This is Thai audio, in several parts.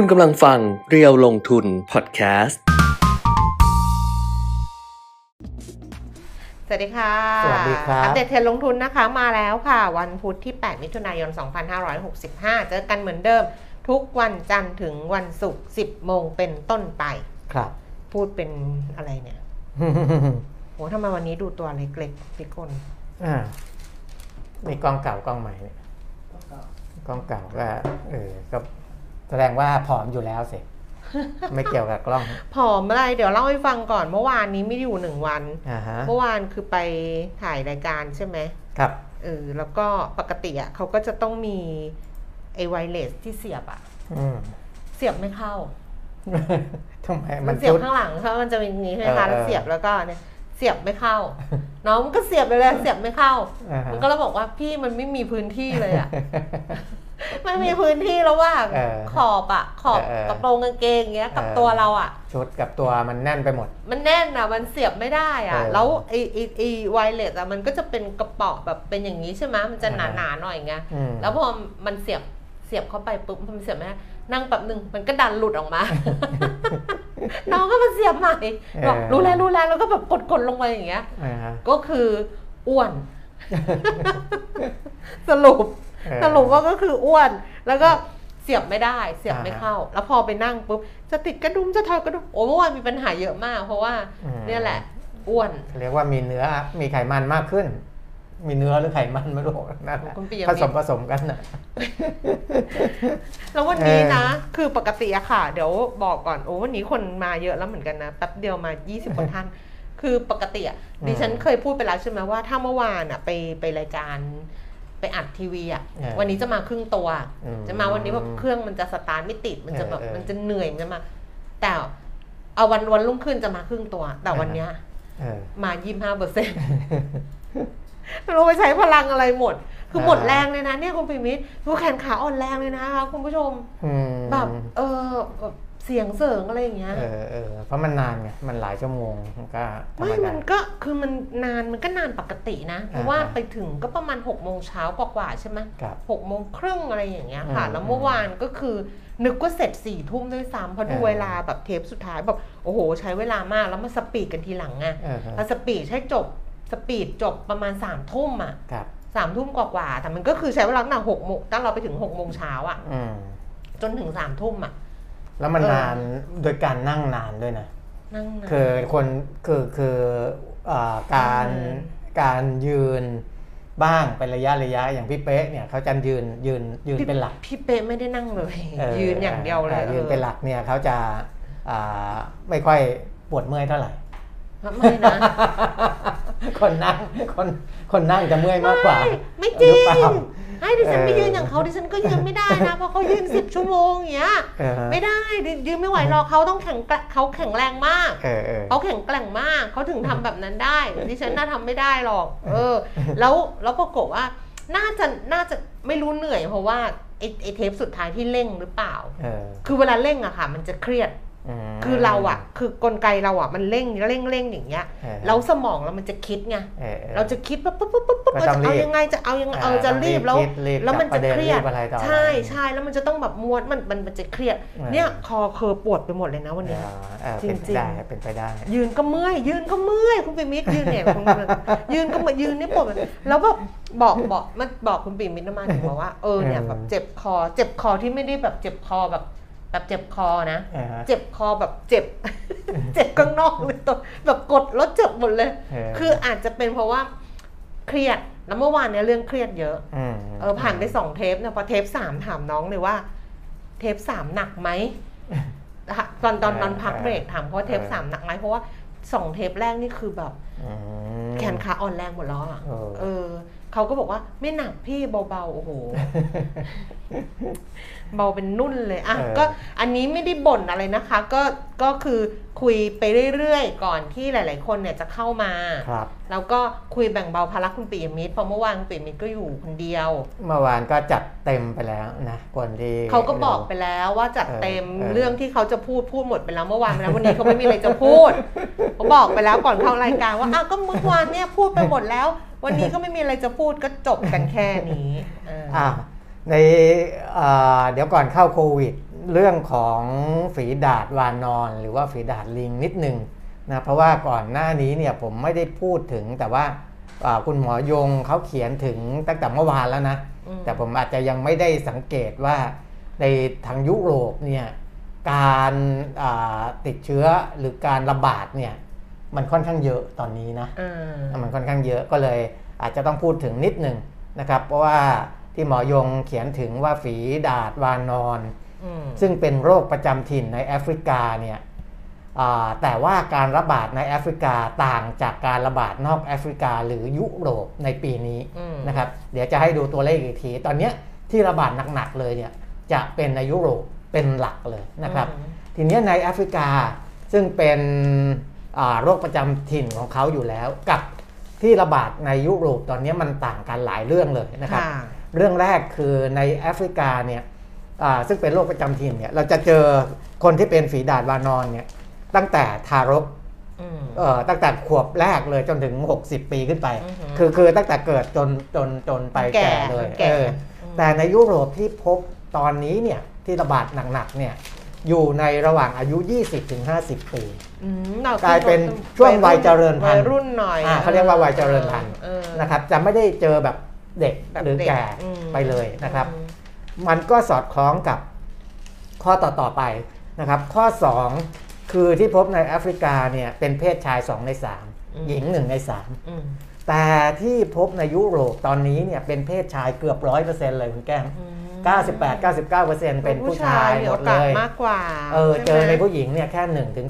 คุณกำลังฟังเรียวลงทุนพอดแคสต์ สวัสดีค่ะ สวัสดีครับอัปเดตเทรนด์ลงทุนนะคะมาแล้วค่ะ วันพุธที่ 8 มิถุนายน 2565 เจอกันเหมือนเดิม ทุกวันจันทร์ถึงวันศุกร์ 10 โมงเป็นต้นไป ครับ พูดเป็นอะไรเนี่ยโหทำไมวันนี้ดูตัวเล็กๆพี่กลอ่ามีกล้องเก่ากล้องใหม่เนี่ยกล้องเก่าก็เออก็ แสดงว่าผอมอยู่แล้วสิ ไม่เกี่ยวกับกล้องผอมอะไร เดี๋ยวเล่าให้ฟังก่อนเมื่อวานนี้ไม่ได้อยู่หนึ่งวัน อ่าฮะเมื่อวานคือไปถ่ายรายการใช่ไหมครับ เออแล้วก็ปกติอะเขาก็จะต้องมีไอไวเลสที่เสียบอะ อืม เสียบไม่เข้า ทำไมมัมันนเสียบจุด ข้างหลังเขามันจะเป็นอย่างนี้ใช่ไหมเออคะเออแล้วเสียบแล้วก็เนี่ยเสียบไม่เข้า น้องมันก็เสียบไปเลยเสียบไม่เข้า อ่าฮะ มันก็เลยบอกว่าพี่มันไม่มีพื้นที่เลยอะ ไม่มีพื้นที่แล้วว่าเออขอบอะขอบเออเออกระโปรงกางเกงอย่างเงี้ยกับเออตัวเราอะชุดกับตัวมันแน่นไปหมด มันแน่นอะมันเสียบไม่ได้อะเออแล้วไอไอไอไวเลสอะมันก็จะเป็นกระเป๋อแบบเป็นอย่างนี้ใช่ไหมมันจะหอ่านาๆหน่อยไงอืมแล้วพอมันเสียบเสียบเข้าไปปุ๊บมันเสียบไม่ได้นั่งแป๊บหนึ่งมันก็ดันหลุดออกมา น้องก็มาเสียบใหม่บอกรู้แล้วรู้แล้วแล้วก็แบบกดกดๆลงไปอย่างเงี้ยอ่าฮะก็คืออ้วน สรุปเออ สรุปว่าก็คืออ้วน แล้วก็เสียบไม่ได้เสียบไม่อ่าฮะเข้า แล้วพอไปนั่งปุ๊บจะติดกระดุมจะถอยกระดุมโอ้เมื่อวานมีปัญหาเยอะมาก เพราะว่าอืมเนี่ยแหละ อ้วน เรียกว่ามีเนื้อมีไขมันมากขึ้น มีเนื้อหรือไขมันไม่รู้นั่นแหละคุณปิยมิผตรสมผสมกันน่ะแล้ววันนี้นะเออคือปกติอะค่ะ เดี๋ยวบอกก่อนโอ้วันนี้คนมาเยอะแล้วเหมือนกันนะแป๊บเดียวมา 20กว่าท่านคือปกติอะดิฉันเคยพูดไปแล้วใช่ไหมว่าถ้าเมื่อวานอะไปไปรายการ ไปอัดทีวีอะเออวันนี้จะมาครึ่งตัวอืมจะมาวันนี้แบบเครื่องมันจะสตาร์ทไม่ติดมันจะแบบเออเออมันจะเหนื่อยมันจะมา แต่เอาวันวันรุ่งขึ้นจะมาครึ่งตัว แต่วันเนี้ยเออมายี่ห้าเปอร์เซ็นต์ไม่รู้ไปใช้พลังอะไรหมด คือหมดอ่าแรงเลยนะเนี่ยคุณปิมิตรดูแขนขาอ่อนแรงเลยนะคะคุณผู้ชมอืมแบบเออแบบ เสียงเสริงอะไรอย่างเงี้ยเออเออเพราะมันนานไงมันหลายชั่วโมงมันก็ธรรไม่มมัดานก็คือมันนานมันก็นานปกตินะ เพราะว่าอ่าฮะไปถึงก็ประมาณ6กโมงเช้ากว่าๆใช่ไหมครับหกโมงครึ่งอะไรอย่างเงี้ยค่ะอืมแล้วเมื่อวานก็คือนึกว่าเสร็จสี่ทุ่มด้วยซ้ำเพราะดูเออเวลาแบบเทปสุดท้ายแบบโอ้โห ใช้เวลามากแล้วมาสปีดกันทีหลังไงเออฮะแล้วสปีดใช้จบสปีดจบประมาณสามทุ่มอะครับสามทุ่มกว่าๆแต่มันก็คือใช้เวลาตั้งแต่หกโมงตั้งเราไปถึงหกโมงเช้าอะอืมจนถึงสามทุ่มอะ แล้วมันเออนานโดยการนั่งนานด้วยนะนั่งนานคือคนคือคือเอ่อการอืมการยืนบ้างเป็นระยะระยะอย่างพี่เป๊ะเนี่ยเขาจะยืนยืนยืนเป็นหลักพี่เป๊ะไม่ได้นั่งเลยเยืนอย่างเดียวเลยยืนเป็นหลักเนี่ยเขาจะอ่าไม่ค่อยปวดเมื่อยเท่าไหร่เออไม่นะคนนั่งคนคนนั่งจะเมื่อยมากกว่าไม่ไม่จริหงอเปล่า ให้ดิฉันเออไปยืนอย่างเขาดิฉันก็ยืนไม่ได้นะเพราะเขายืนสิบชั่วโมงอย่างเงี้ยเออไม่ได้ดิยืนไม่ไหวหรอกเขาต้องแข็งแกร่งเขาแข็งแรงมากเออเออเขาแข็งแกร่งมากเขาถึงทำแบบนั้นได้ดิฉันน่าทำไม่ได้หรอก เออ แล้วแล้วปรากฏว่าน่าจะน่าจะไม่รู้เหนื่อยเพราะว่าไอ้ไอ้เทปสุดท้ายที่เร่งหรือเปล่าเออคือเวลาเร่งอะค่ะ มันจะเครียดม คือเราอะคือกลไกเราอะมันเร่งเร่งเร่งอย่างเงี้ยเออแล้วสมองเรามันจะคิดไงเออออเราจะคิดปุ๊บปุ๊บปุ๊บปุ๊บปุ๊บก็เออต้องจะเอารีบยังไงจะเอายังไงอ่าเออจะรีบแล้วต้องรีบคิดรีบแล้วมันจะเครียดจับประเด็นรีบอะไรต่อใช่อะไรใช่แล้วมันจะต้องแบบม้วนมันมันมันจะเครียดเออเนี่ยคอเคอปวดไปหมดเลยนะวันเนี้ยเออเออจริเป็งนๆไปได้เป็นไปได้ ยืนก็เมื่อยยืนก็เมื่อยคุณปิมิตรยืนเนี่ยคุณยืนก็เมื่อยยืนนี่ปวดแล้วแบบบอกบอกมันบอกคุณปิมิตรมาถึงบอกว่าเออเนี่ยเออแบบเจ็บคอ เจ็บคอที่ไม่ได้แบบเจ็บคอแบบ แบบเจ็บคอนะเออฮะเจ็บคอแบบเจ็บ เจ็บข้างนอกเลยตัวแบบกดแล้วเจ็บหมดเลยเออคืออาจจะเป็นเพราะว่าเครียดแล้วเมื่อวานเนี่ยเรื่องเครียดเยอะอืมเออผ่านไปสองเทปเนี่ยพอเทปสามถามน้องเลยว่า เทปสามหนักไหมนะคะตอนตอนตอนพักเบรกถามเขาว่าเทปสามหนักไหมเพราะว่าสองเทปแรกนี่คือแบบอืมแขนขาอ่อนแรงหมดแล้วอะเออเออเขาก็บอกว่าไม่หนักพี่เบาๆโอ้โหเบาเป็นนุ่นเลยอะเออก็อันนี้ไม่ได้บ่นอะไรนะคะ ก็ก็คือคุยไปเรื่อยๆ ก่อนที่หลาย ๆ คนเนี่ยจะเข้ามาครับแล้วก็คุยแบ่งเบาภาระคุณปิยมิตรเพราะเมื่อวานคุณปิยมิตรก็อยู่คนเดียว เมื่อวานก็จัดเต็มไปแล้วนะคนที่เขาก็บอกไปแล้วว่าจัดเต็มเออเออเรื่องที่เขาจะพูดพูดหมดไปแล้วเมื่อวานไปแล้ววันนี้เขาไม่มีอะไรจะพูดเขาบอกไปแล้วก่อนเข้ารายการว่าอ้าวก็เมื่อวานเนี่ยพูดไปหมดแล้ว วันนี้ก็ไม่มีอะไรจะพูดก็จบกันแค่นี้เออออ่า ในเอ่อเดี๋ยวก่อนเข้าโควิด เรื่องของฝีดาดวานอน หรือว่าฝีดาดลิงนิดหนึ่งนะเพราะว่าก่อนหน้านี้เนี่ยผมไม่ได้พูดถึงแต่ว่าอ่าคุณหมอยงเขาเขียนถึงตั้งแต่เมื่อวานแล้วนะอืมแต่ผมอาจจะยังไม่ได้สังเกตว่าในทางยุโรปเนี่ยการอ่าติดเชื้อหรือการระบาดเนี่ยมันค่อนข้างเยอะตอนนี้นะอ่ามันค่อนข้างเยอะก็เลยอาจจะต้องพูดถึงนิดหนึ่งนะครับ เพราะว่า ที่หมอยงเขียนถึงว่าฝีดาดวานอนอืมซึ่งเป็นโรคประจำถิ่นในแอฟริกาเนี่ยอ่าแต่ว่าการระบาดในแอฟริกาต่างจากการระบาดนอกแอฟริกาหรือยุโรปในปีนี้อืมนะครับเดี๋ยวจะให้ดูตัวเลขอีกที ตอนเนี้ยที่ระบาดหนักๆเลยเนี่ยจะเป็นในยุโรปเป็นหลักเลยนะครับอืมทีเนี้ยในแอฟริกาซึ่งเป็นอ่าโรคประจำถิ่นของเขาอยู่แล้วกับที่ระบาดในยุโรปตอนเนี้ยมันต่างกันหลายเรื่องเลยนะครับค่ะ เรื่องแรกคือในแอฟริกาเนี่ยอ่าซึ่งเป็นโรคประจำถิ่นเนี่ยเราจะเจอคนที่เป็นฝีดาดวานอนเนี่ยตั้งแต่ทารกอืมเอ่อตั้งแต่ขวบแรกเลยจนถึง 60 ปีขึ้นไปอือหือคือคือตั้งแต่เกิดจนจนจนไปแก่แก่เลยแก่เอออืมแต่ในยุโรปที่พบตอนนี้เนี่ยที่ระบาดหนักๆเนี่ยอยู่ในระหว่างอายุ 20-50ปีอืมเรากลายเป็นช่วงวัยเจริญพันธุ์วัยรุ่นหน่อยอ่าเขาเรียกว่าวัยเจริญพันธุ์เออนะครับจะไม่ได้เจอแบบ เด็กแบบหรือเด็กแก่อืมไปเลยนะครับอืมมันก็สอดคล้องกับข้อต่อต่อๆไปนะครับ ข้อ 2 คือที่พบในแอฟริกาเนี่ยเป็นเพศชาย 2 ใน 3 หญิง 1 ใน3อืมแต่ที่พบในยุโรปตอนนี้เนี่ยเป็นเพศชายเกือบ100%เลยคุณแก้มอืม98-99%เป็นผู้ชายหมดโอเลกาสยมากกว่าเออช่ไหมเจอในผู้หญิงเนี่ยแค่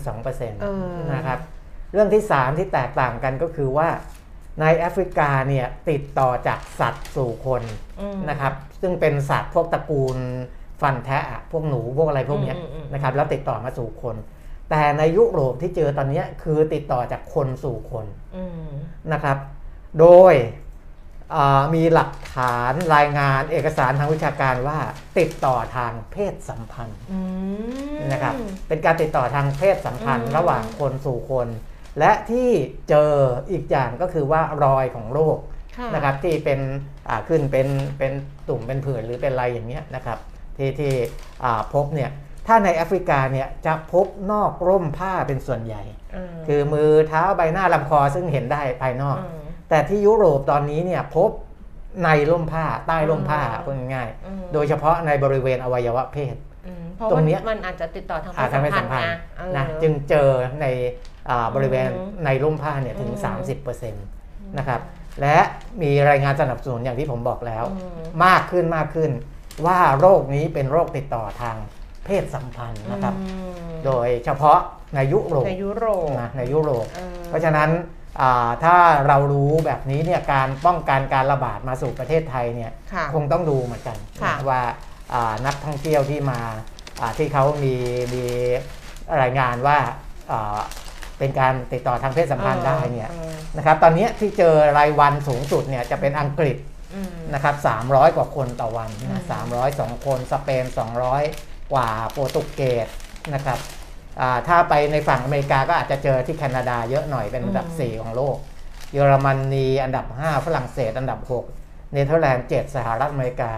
1-2%เออนะครับ เรื่องที่ 3 ที่แตกต่างกันก็คือว่า ในแอฟริกาเนี่ยติดต่อจากสัตว์สู่คนอืมนะครับ ซึ่งเป็นสัตว์พวกตระกูลฟันแทะอะพวกหนูพวกอะไรพวกเนี้ยอืมอืมอืมนะครับ แล้วติดต่อมาสู่คน แต่ในยุโรปที่เจอตอนเนี้ยคือติดต่อจากคนสู่คนอืมนะครับ โดยอ่ามีหลักฐานรายงานเอกสารทางวิชาการว่าติดต่อทางเพศสัมพันธ์อืมนะครับ เป็นการติดต่อทางเพศสัมพันธ์อืมระหว่างคนสู่คน และที่เจออีกอย่างก็คือว่ารอยของโรคค่ะนะครับที่เป็นอ่าขึ้นเป็นเป็นตุ่มเป็นผื่นหรือเป็นอะไรอย่างเงี้ยนะครับที่ที่อ่าพบเนี่ยถ้าในแอฟริกาเนี่ยจะพบนอกร่มผ้าเป็นส่วนใหญ่มคือมือเท้าใบหน้าลำคอซึ่งเห็นได้ภายนอกมแต่ที่ยุโรปตอนนี้เนี่ยพบในร่มผ้าใต้ร่มผ้าอืมพูดง่ายอืมๆโดยเฉพาะในบริเวณอวัยวะเพศอืมเพราะตรว่างเนี้ยมันอาจจะติดต่อทางเพอาศทางเพศสัสัมมพัพันนธ์ธ์นะนะเออจึงเจอในอ่า บริเวณอืมในร่มผ้าเนี่ยถึงอืม30%นะครับและมีรายงานสนับสนุนอย่างที่ผมบอกแล้วอืมมากขึ้นมากขึ้นว่าโรคนี้เป็นโรคติดต่อทางเพศสัมพันธ์นะครับอืมโดยเฉพาะในยุโรปในยุโรปนะในยุโรปออเพราะฉะนั้นอ่าถ้าเรารู้แบบนี้เนี่ยการป้องกันการระบาดมาสู่ประเทศไทยเนี่ยค่ะคงต้องดูเหมือนกันค่ะนะว่าอ่านักท่องเที่ยวที่มาอ่าที่เขามีมีรายงานว่าอ่า เป็นการติดต่อทางเพศสัมพันธ์ได้เนี่ยออนะครับตอนนี้ที่เจอรายวันสูงสุดเนี่ยจะเป็นอังกฤษอืมนะครับ300 กว่าคนต่อวันอืมนะ 302 คนสเปน 200 กว่าโปรตุเกสนะครับอ่าถ้าไปในฝั่งอเมริกาก็อาจจะเจอที่แคนาดาเยอะหน่อยเป็นอันดับ 4 ของโลก เยอรมนีอันดับ 5 ฝรั่งเศส อันดับ 6 เนเธอร์แลนด์ 7 สหรัฐอเมริกา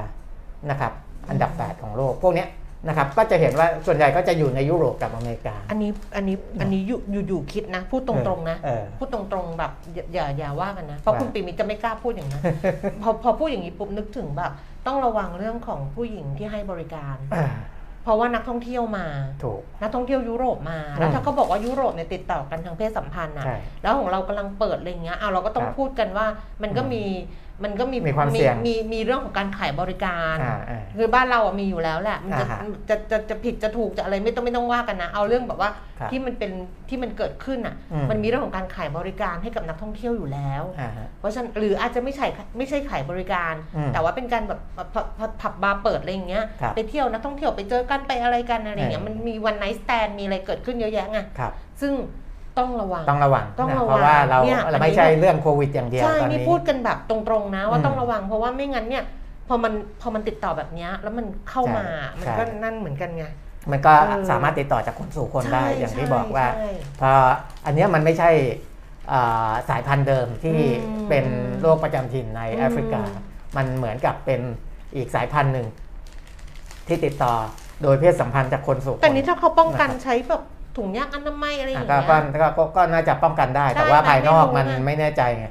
นะครับอันดับ 8 ของโลก พวกเนี้ย นะครับ ก็จะเห็นว่าส่วนใหญ่ก็จะอยู่ในยุโรปกับอเมริกา อันนี้อันนี้อันนี้อยู่อยู่อยู่คิดนะ พูดตรงๆนะ เออ พูดตรงๆแบบอย่าอย่าอย่าว่ากันนะ เพราะว่า คุณปีมิตรจะไม่กล้าพูดอย่างนั้น พอพอพูดอย่างนี้ปุ๊บนึกถึงแบบ ต้องระวังเรื่องของผู้หญิงที่ให้บริการ อ่าเพราะว่านักท่องเที่ยวมา ถูก นักท่องเที่ยวยุโรปมา แล้วอืม ถ้าเขาบอกว่ายุโรปเนี่ยติดต่อกันทางเพศสัมพันธ์อะใช่ แล้วของเรากำลังเปิดอะไรอย่างเงี้ยเอาเราก็ต้องครับพูดกันว่ามันก็อืมมี มันก็มีมีความเสี่ยงมีมีเรื่องของการขายบริการอ่าอ่าคือบ้านเราอะมีอยู่แล้วแหละมันจะอ่าฮะจะจะจะผิดจะถูกจะอะไรไม่ต้องไม่ต้องว่ากันนะ เอาเรื่องแบบว่าครับที่มันเป็นที่มันเกิดขึ้นอะอืมมันมีเรื่องของการขายบริการให้กับนักท่องเที่ยวอยู่แล้วอ่าฮะเพราะฉะนั้นหรืออาจจะไม่ใช่ไม่ใช่ขายบริการอืมแต่ว่าเป็นการแบบผับผับผับบาร์เปิดอะไรอย่างเงี้ยครับไปเที่ยวนักท่องเที่ยวไปเจอกันไปอะไรกันอะไรอย่างเงี้ยเออมันมีวันไนท์สแตนมีอะไรเกิดขึ้นเยอะแยะไงครับซึ่ง ต้องระวังต้องระวังต้องนะระวังเพราะว่าเราเนี่ยเราอันนี้ไม่ใช่เรื่องโควิดอย่างเดียวใช่ตอนนี่นี้พูดกันแบบตรงๆนะว่าอืมต้องระวัง เพราะว่าไม่งั้นเนี่ยพอมันพอมันติดต่อแบบเนี้ยแล้วมันเข้ามาใช่มันใช่ก็นั่นเหมือนกันไงมันก็เออสามารถติดต่อจากคนสู่คนได้ใช่อย่างที่ใช่บอกว่าใช่พออันเนี้ยมันไม่ใช่อ่าสายพันธุ์เดิมที่อืมเป็นโรคประจำถิ่นในอืมแอฟริกา มันเหมือนกับเป็นอีกสายพันธุ์หนึ่งที่ติดต่อโดยเพศสัมพันธ์จากคนสู่คนแต่นี้ถ้าเขาป้องกันใช้แบบ ถุงยางอนามัยอะไรออะย่างก็เงี้ยก็ก็ก็ก็น่าจะป้องกันได้ แต่ว่าได้ภายนอกไม่รู้มันไงไม่แน่ใจไง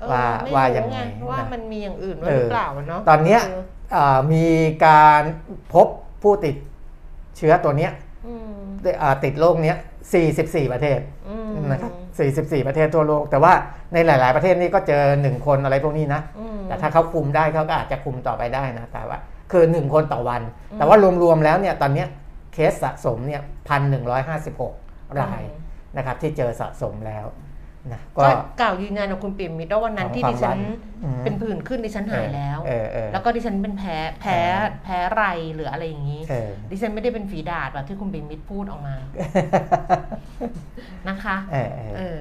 เออว่าไม่ว่ารู้ยังไงว่านะมันมีอย่างอื่นด้วยเอหอรือเปล่าเนาะตอนเนี้ยเอออ่ามีการพบผู้ติดเชื้อตัวเนี้ยอืมอ่าติดโรคเนี้ย 44 ประเทศอืมนะครับ 44 ประเทศทั่วโลก แต่ว่าในหลาย ๆ ประเทศนี่ก็เจอ1คนอะไรพวกนี้นะอืมแต่ถ้าเขาคุมได้เขาก็อาจจะคุมต่อไปได้นะ แต่ว่า คือ1คนต่อวันอืมแต่ว่ารวม ๆ แล้วเนี่ยตอนเนี้ย เคสสะสมเนี่ยพันหนึ่งรายนะครับที่เจอสะสมแล้วนะก็ก็กล่าวยืนยันกับคุณปิ่มมิตรว่าวันนั้นที่ของดิฉันความหวานอืมเป็นผื่นขึ้นดิฉันหายแล้วเออเออแล้วก็ดิฉันเป็นแพ้แพ้เออแพ้ไรหรืออะไรอย่างนี้เออดิฉันไม่ได้เป็นฝีดาดแบบที่คุณปิ่มมิตรพูดออกมานะคะเออเออเออ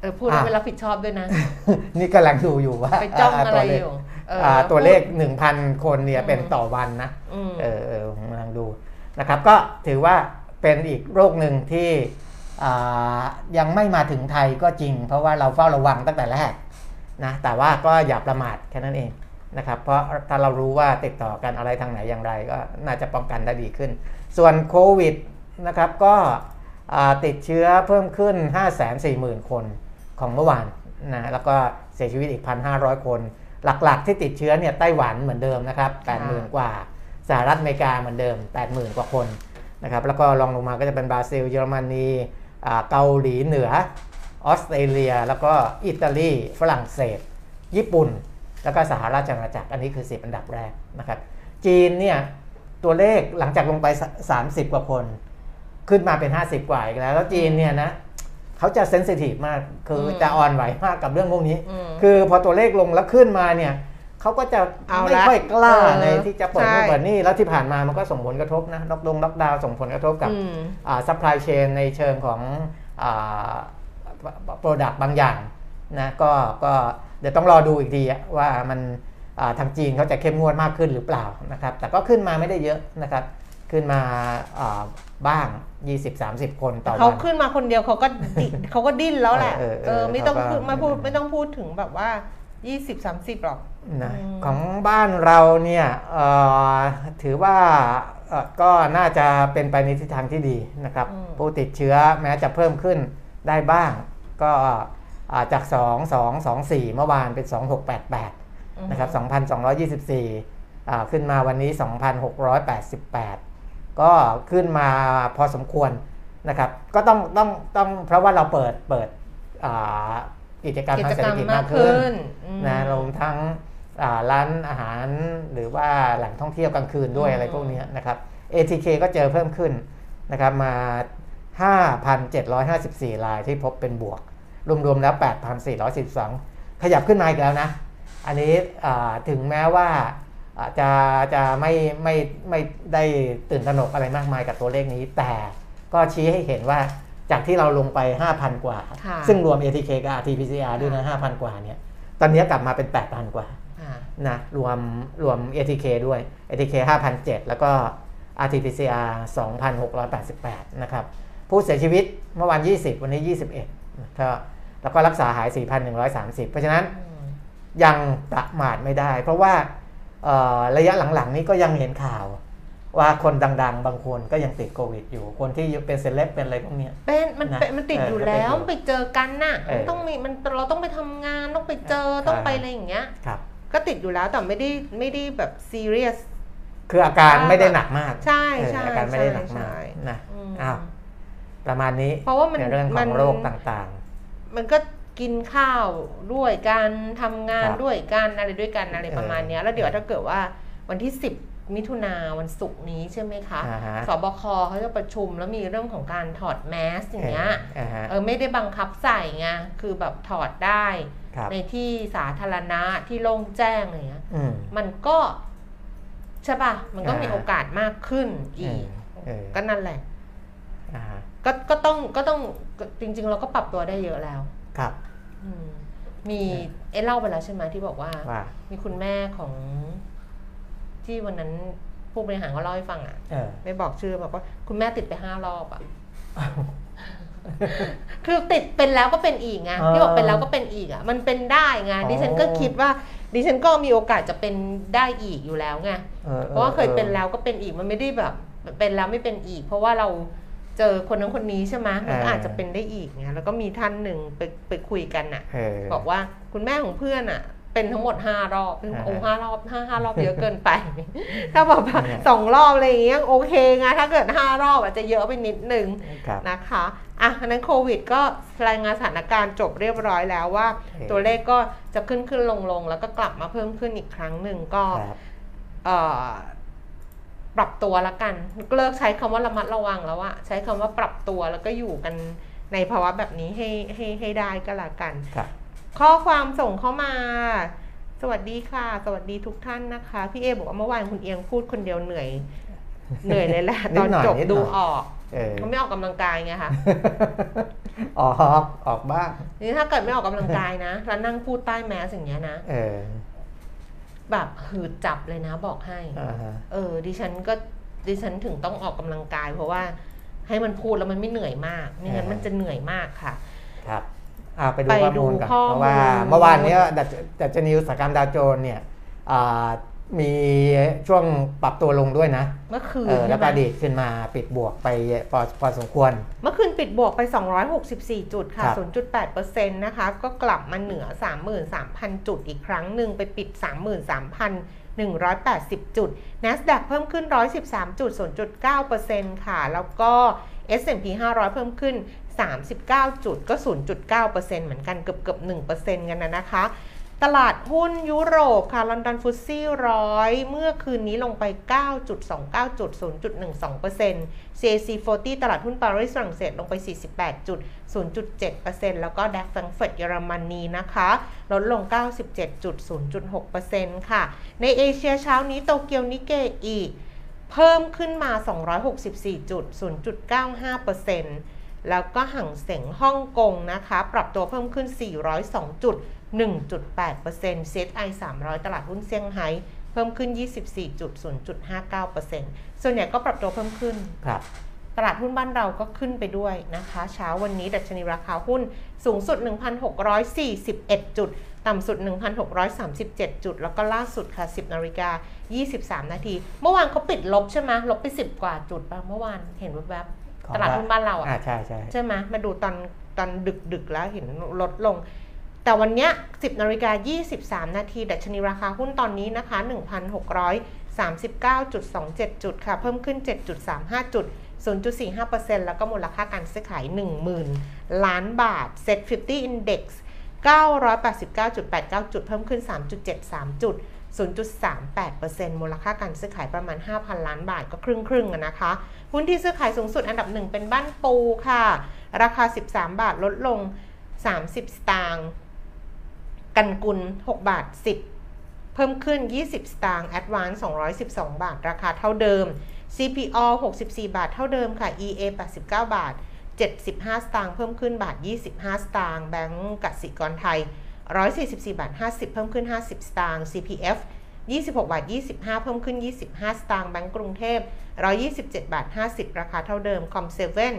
เออพูดแล้วอะเป็นรับผิดชอบด้วยนะ นี่กำลังดูอยู่ว่าไปจ้องอะไรตัวเลขอยู่เอออ่าตัวเลขพูด1,000คนเนี่ยอืมเป็นต่อวันนะอืมเออเออผมกำลังดู นะครับก็ถือว่าเป็นอีกโรคหนึ่งที่ยังไม่มาถึงไทยก็จริง เพราะว่าเราเฝ้าระวังตั้งแต่แรกนะแต่ว่าก็อย่าประมาทแค่นั้นเองนะครับเพราะถ้าเรารู้ว่าติดต่อกันอะไรทางไหนอย่างไร ก็น่าจะป้องกันได้ดีขึ้น ส่วนโควิดนะครับก็ติดเชื้อเพิ่มขึ้น 540,000 คนของเมื่อวานนะแล้วก็เสียชีวิตอีก 1,500 คน หลักๆที่ติดเชื้อเนี่ยไต้หวันเหมือนเดิมนะครับ 80,000 กว่า สหรัฐอเมริกาเหมือนเดิม 80,000 กว่าคนนะครับแล้วก็รองลงมาก็จะเป็นบราซิล เยอรมนีอ่าเกาหลีเหนือออสเตรเลีย แล้วก็อิตาลีฝรั่งเศส ญี่ปุ่น แล้วก็สหราชอาณาจักรอันนี้คือ 10 อันดับแรกนะครับจีนเนี่ยตัวเลขหลังจากลงไป 30 กว่าคน ขึ้นมาเป็น 50 กว่าอีกแล้ว แล้วจีนเนี่ยนะเขาจะเซนซิทีฟมากคืออมจะอ่อนไหวมากกับเรื่องพวกนี้อืมคือพอตัวเลขลงแล้วขึ้นมาเนี่ย เขาก็จะเอาไม่ละค่อยกล้าเออในที่จะเปิดใช่นู่นเปิดนี่แล้วที่ผ่านมามันก็ส่งผลกระทบนะล็อกดงล็อกดาวน์ส่งผลกระทบกับอืม supply chain ในเชิงของ product บางอย่างนะก็ก็เดี๋ยวต้องรอดูอีกทีอะว่ามันอ่าทางจีนเขาจะเข้มงวดมากขึ้นหรือเปล่านะครับ แต่ก็ขึ้นมาไม่ได้เยอะนะครับ ขึ้นมาอ่าบ้าง 20-30 คนต่อเขาวันขึ้นมาคนเดียวเขาก็ดิเขาก็ดิ้นแล้วแหละเออเออเออไม่ต้องเขาก็พูดไม่พูดไม่ต้องพูดถึงแบบว่า 20 30หรอก นะอืมของบ้านเราเนี่ยเอ่อถือว่าเอ่อก็น่าจะเป็นไปในทิศทางที่ดีนะครับ ผู้ติดเชื้อแม้จะเพิ่มขึ้นได้บ้าง ก็อ่าจาก 2 2 2 4 เมื่อวานเป็น 2688 นะครับ 2,224อ่าขึ้นมาวันนี้ 2,688 ก็ขึ้นมาพอสมควรนะครับ ก็ต้องต้องต้องเพราะว่าเราเปิดเปิดอ่ากิจกรรมกิทางจเศรกษรฐรมกิจมามากกขึ้ขึ้นนอืมนะรวมทั้งอ่า ร้านอาหารหรือว่าแหล่งท่องเที่ยวกลางคืนด้วยอืมอะไรพวกเนี้ยนะครับ ATK ก็เจอเพิ่มขึ้นนะครับมา 5,754รายที่พบเป็นบวก รวมๆแล้ว 8,412 ขยับขึ้นมาอีกแล้วนะ อันนี้อ่าถึงแม้ว่าอ่าจะจะไม่ไม่ไม่ได้ตื่นตระหนกอะไรมากมายกับตัวเลขนี้ แต่ก็ชี้ให้เห็นว่าจากที่เราลงไป 5,000 กว่าค่ะซึ่งรวม ATK กับ RT-PCR ด้วยนะ 5,000 กว่าเนี่ย ตอนนี้กลับมาเป็น 8,000 กว่าอ่า นะรวมรวม ATK ด้วย ATK 5,007 แล้วก็ RT-PCR 2,688 นะครับ ผู้เสียชีวิตเมื่อวาน20 วันนี้ 21นะครับแล้วก็รักษาหาย 4,130 เพราะฉะนั้นอืมยังประมาทไม่ได้ เพราะว่าเอ่อระยะหลังๆ นี้ก็ยังเห็นข่าวว่าคนดัง ๆ บางคนก็ยังติดโควิดอยู่ คนที่เป็นเซเลบเป็นอะไรพวกเนี้ยเป็นมันนะเป็นมันติดเอออยู่ก็เป็นแล้วอยู่ไปเจอกันน่ะเออมันต้องมีมันเราต้องไปทำงานต้องไปเจอใช่ต้องไปอะไรอย่างเงี้ยครับ ก็ติดอยู่แล้วแต่ไม่ได้ไม่ได้แบบซีเรียสคืออาการไม่ได้หนักมากใช่เออใช่อาการไม่ได้หนักมากใช่นะอืมอ้าวประมาณนี้เพราะว่ามันในเรื่องขมัอนงโรคต่างมันก็กินข้าวด้วยการทำงานครับด้วยกันอะไรด้วยกันอะไรเออประมาณเนี้ยแล้วเดี๋ยวถ้าเกิดว่าวันที่10 มิถุนาวันศุกร์นี้ใช่ไหมคะอ่าฮะสบคเขาจะประชุมแล้วมีเรื่องของการถอดแมสอย่างเงี้ยเอออ่าฮะเออไม่ได้บังคับใส่ไงคือแบบถอดได้ครับในที่สาธารณะที่โล่งแจ้งอะไรเงี้ยอืมมันก็ใช่ป่ะ มันก็อ่ามีมีโอกาสมากขึ้นอีกเออก็นั่นแหละอ่าฮะก็ก็ต้องก็ต้องก็จริง ๆ เราก็ปรับตัวได้เยอะแล้ว ครับอืมมีเอะเล่าไปแล้วใช่ไหมที่บอกว่าว่ามีคุณแม่ของ ที่วันนั้นผู้บริหารเขาเล่าให้ฟังอะเออ ไม่บอกชื่อบอกว่าคุณแม่ติดไปห้ารอบอะ คือติดเป็นแล้วก็เป็นอีกไงอ่าที่บอกเป็นแล้วก็เป็นอีกอะ มันเป็นได้ไงอ๋อ ดิฉันก็คิดว่า ดิฉันก็มีโอกาสจะเป็นได้อีกอยู่แล้วไงออออเพราะว่าเคยเป็นแล้วก็เป็นอีกมันไม่ได้แบบ เป็นแล้วไม่เป็นอีก เพราะว่าเราเจอคนนั้นคนนี้ใช่ไหมมันก็อ่าอาจจะเป็นได้อีกเนี่ยแล้วก็มีท่านหนึ่งไปไปคุยกันน่ะ เออ บอกว่าคุณแม่ของเพื่อนอะ เป็นทั้งหมดห้ารอบซึ่งอ่าโอ้ห้ารอบห้าห้ารอบเยอะเกินไป ถ้าบอกว่าเนี่ยสองรอบอะไรอย่างเงี้ยโอเคไงถ้าเกิดห้ารอบอาจจะเยอะไปนิดนึงครับนะคะอะอันนั้นโควิดก็รายงานสถานการณ์จบเรียบร้อยแล้วว่าโอเคตัวเลขก็จะขึ้นขึ้นลงลงแล้วก็กลับมาเพิ่มขึ้นอีกครั้งหนึ่งก็ครับเอ่อปรับตัวละกัน เลิกใช้คำว่าระมัดระวังแล้วอะใช้คำว่าปรับตัวแล้วก็อยู่กันในภาวะแบบนี้ให้ให้ให้ได้ก็แล้วกันครับ ข้อความส่งเข้ามา สวัสดีค่ะ สวัสดีทุกท่านนะคะ พี่เอบอกว่าเมื่อวานคุณเอียงพูดคนเดียวเหนื่อย เหนื่อยเลยแหละนิตดอนหน่อยจบนิดหน่อยดูออกเออเขาไม่ออกกำลังกายไงคะออกออกบ้างนี่ถ้าเกิดไม่ออกกำลังกายนะแล้วนั่งพูดใต้แมสอย่างเงี้ยนะเออแบบหืดจับเลยนะบอกให้อ่าฮะเออ ดิฉันก็ดิฉันถึงต้องออกกำลังกาย เพราะว่าให้มันพูดแล้วมันไม่เหนื่อยมากไม่งั้นอ่าฮะมันจะเหนื่อยมากค่ะ ครับอ่า ไปดูไปข้อดูมูลกันข้อเพราะว่ามูลเมื่อวานเนี้ยดัชดัชนีอุตสาหกรรมดาวโจนส์เนี่ยอ่ามีช่วงปรับตัวลงด้วยนะ เมื่อคืนเออใช่แล้วไหมก็ดีดขึ้นมาปิดบวกไปพอพอสมควร เมื่อคืนปิดบวกไป 264 จุดค่ะครับ0.8%นะคะก็กลับมาเหนือ 33,000 จุดอีกครั้งหนึ่งไปปิด 33,180 จุด NASDAQ เพิ่มขึ้น 113จุด0.9%ค่ะ แล้วก็ S&P 500 เพิ่มขึ้น 39 จุดก็ 0.9%เหมือนกันเกือบเกือบ1%กันนะนะคะ ตลาดหุ้นยุโรปค่ะลอนดอนฟุตซี่ร้อยเมื่อคืนนี้ลงไป 9.29 จุด 0.12% CAC 40 ตลาดหุ้นปารีสฝรั่งเศสลงไป 48 จุด 0.7%แล้วก็ดัคแฟรงเฟิร์ตเยอรมนีนะคะ ลดลง 97จุด0.6%ค่ะ ในเอเชียเช้านี้โตเกียวนิเกอีกเพิ่มขึ้นมา 264จุด0.95% แล้วก็ห่างเสงฮ่องกงนะคะ ปรับตัวเพิ่มขึ้น 402จุด1.8% CSI 300 ตลาดหุ้นเซี่ยงไฮ้เพิ่มขึ้น 24.0.59%ส่วนใหญ่ก็ปรับตัวเพิ่มขึ้น ครับตลาดหุ้นบ้านเราก็ขึ้นไปด้วยนะคะ เช้าวันนี้ดัชนีราคาหุ้นสูงสุด 1,641 จุด ต่ำสุด 1,637 จุด แล้วก็ล่าสุดค่ะ 10นาฬิกา23 นาที เมื่อวานเขาปิดลบใช่ไหมลบไป 10 กว่าจุดป่ะเมื่อวานเห็นแวบของๆ ตลาดหุ้นบ้านเราอะอ่าใช่ใช่ใช่ไหมมาดูตอนตอนดึกดึกๆแล้วเห็นลดลง แต่วันเนี้ย10นาฬิกา23 นาทีดัชนีราคาหุ้นตอนนี้นะคะ 1,639.27 จุดค่ะ เพิ่มขึ้น 7.35 จุด 0.45%แล้วก็มูลค่าการซื้อขาย 10,000 ล้านบาท Set 50 Index 989.89 จุด เพิ่มขึ้น 3.73 จุด 0.38%มูลค่าการซื้อขายประมาณ 5,000 ล้านบาทก็ครึ่งครึ่งๆอะนะคะ หุ้นที่ซื้อขายสูงสุดอันดับหนึ่งเป็นบ้านปูค่ะ ราคา 13 บาทลดลง 30 สตางค์กันกุล 6 บาท 10 เพิ่มขึ้น 20 สตางค์ Advance 212 บาท ราคาเท่าเดิม CPO 64 บาทเท่าเดิมค่ะ EA 89 บาท 75 สตางค์เพิ่มขึ้นบาท 25 สตางค์แบงก์กสิกรไทย 144 บาท 50 เพิ่มขึ้น 50 สตางค์ CPF 26 บาท 25 เพิ่มขึ้น 25 สตางค์แบงก์กรุงเทพ 127 บาท 50 ราคาเท่าเดิมคอมเซเว่น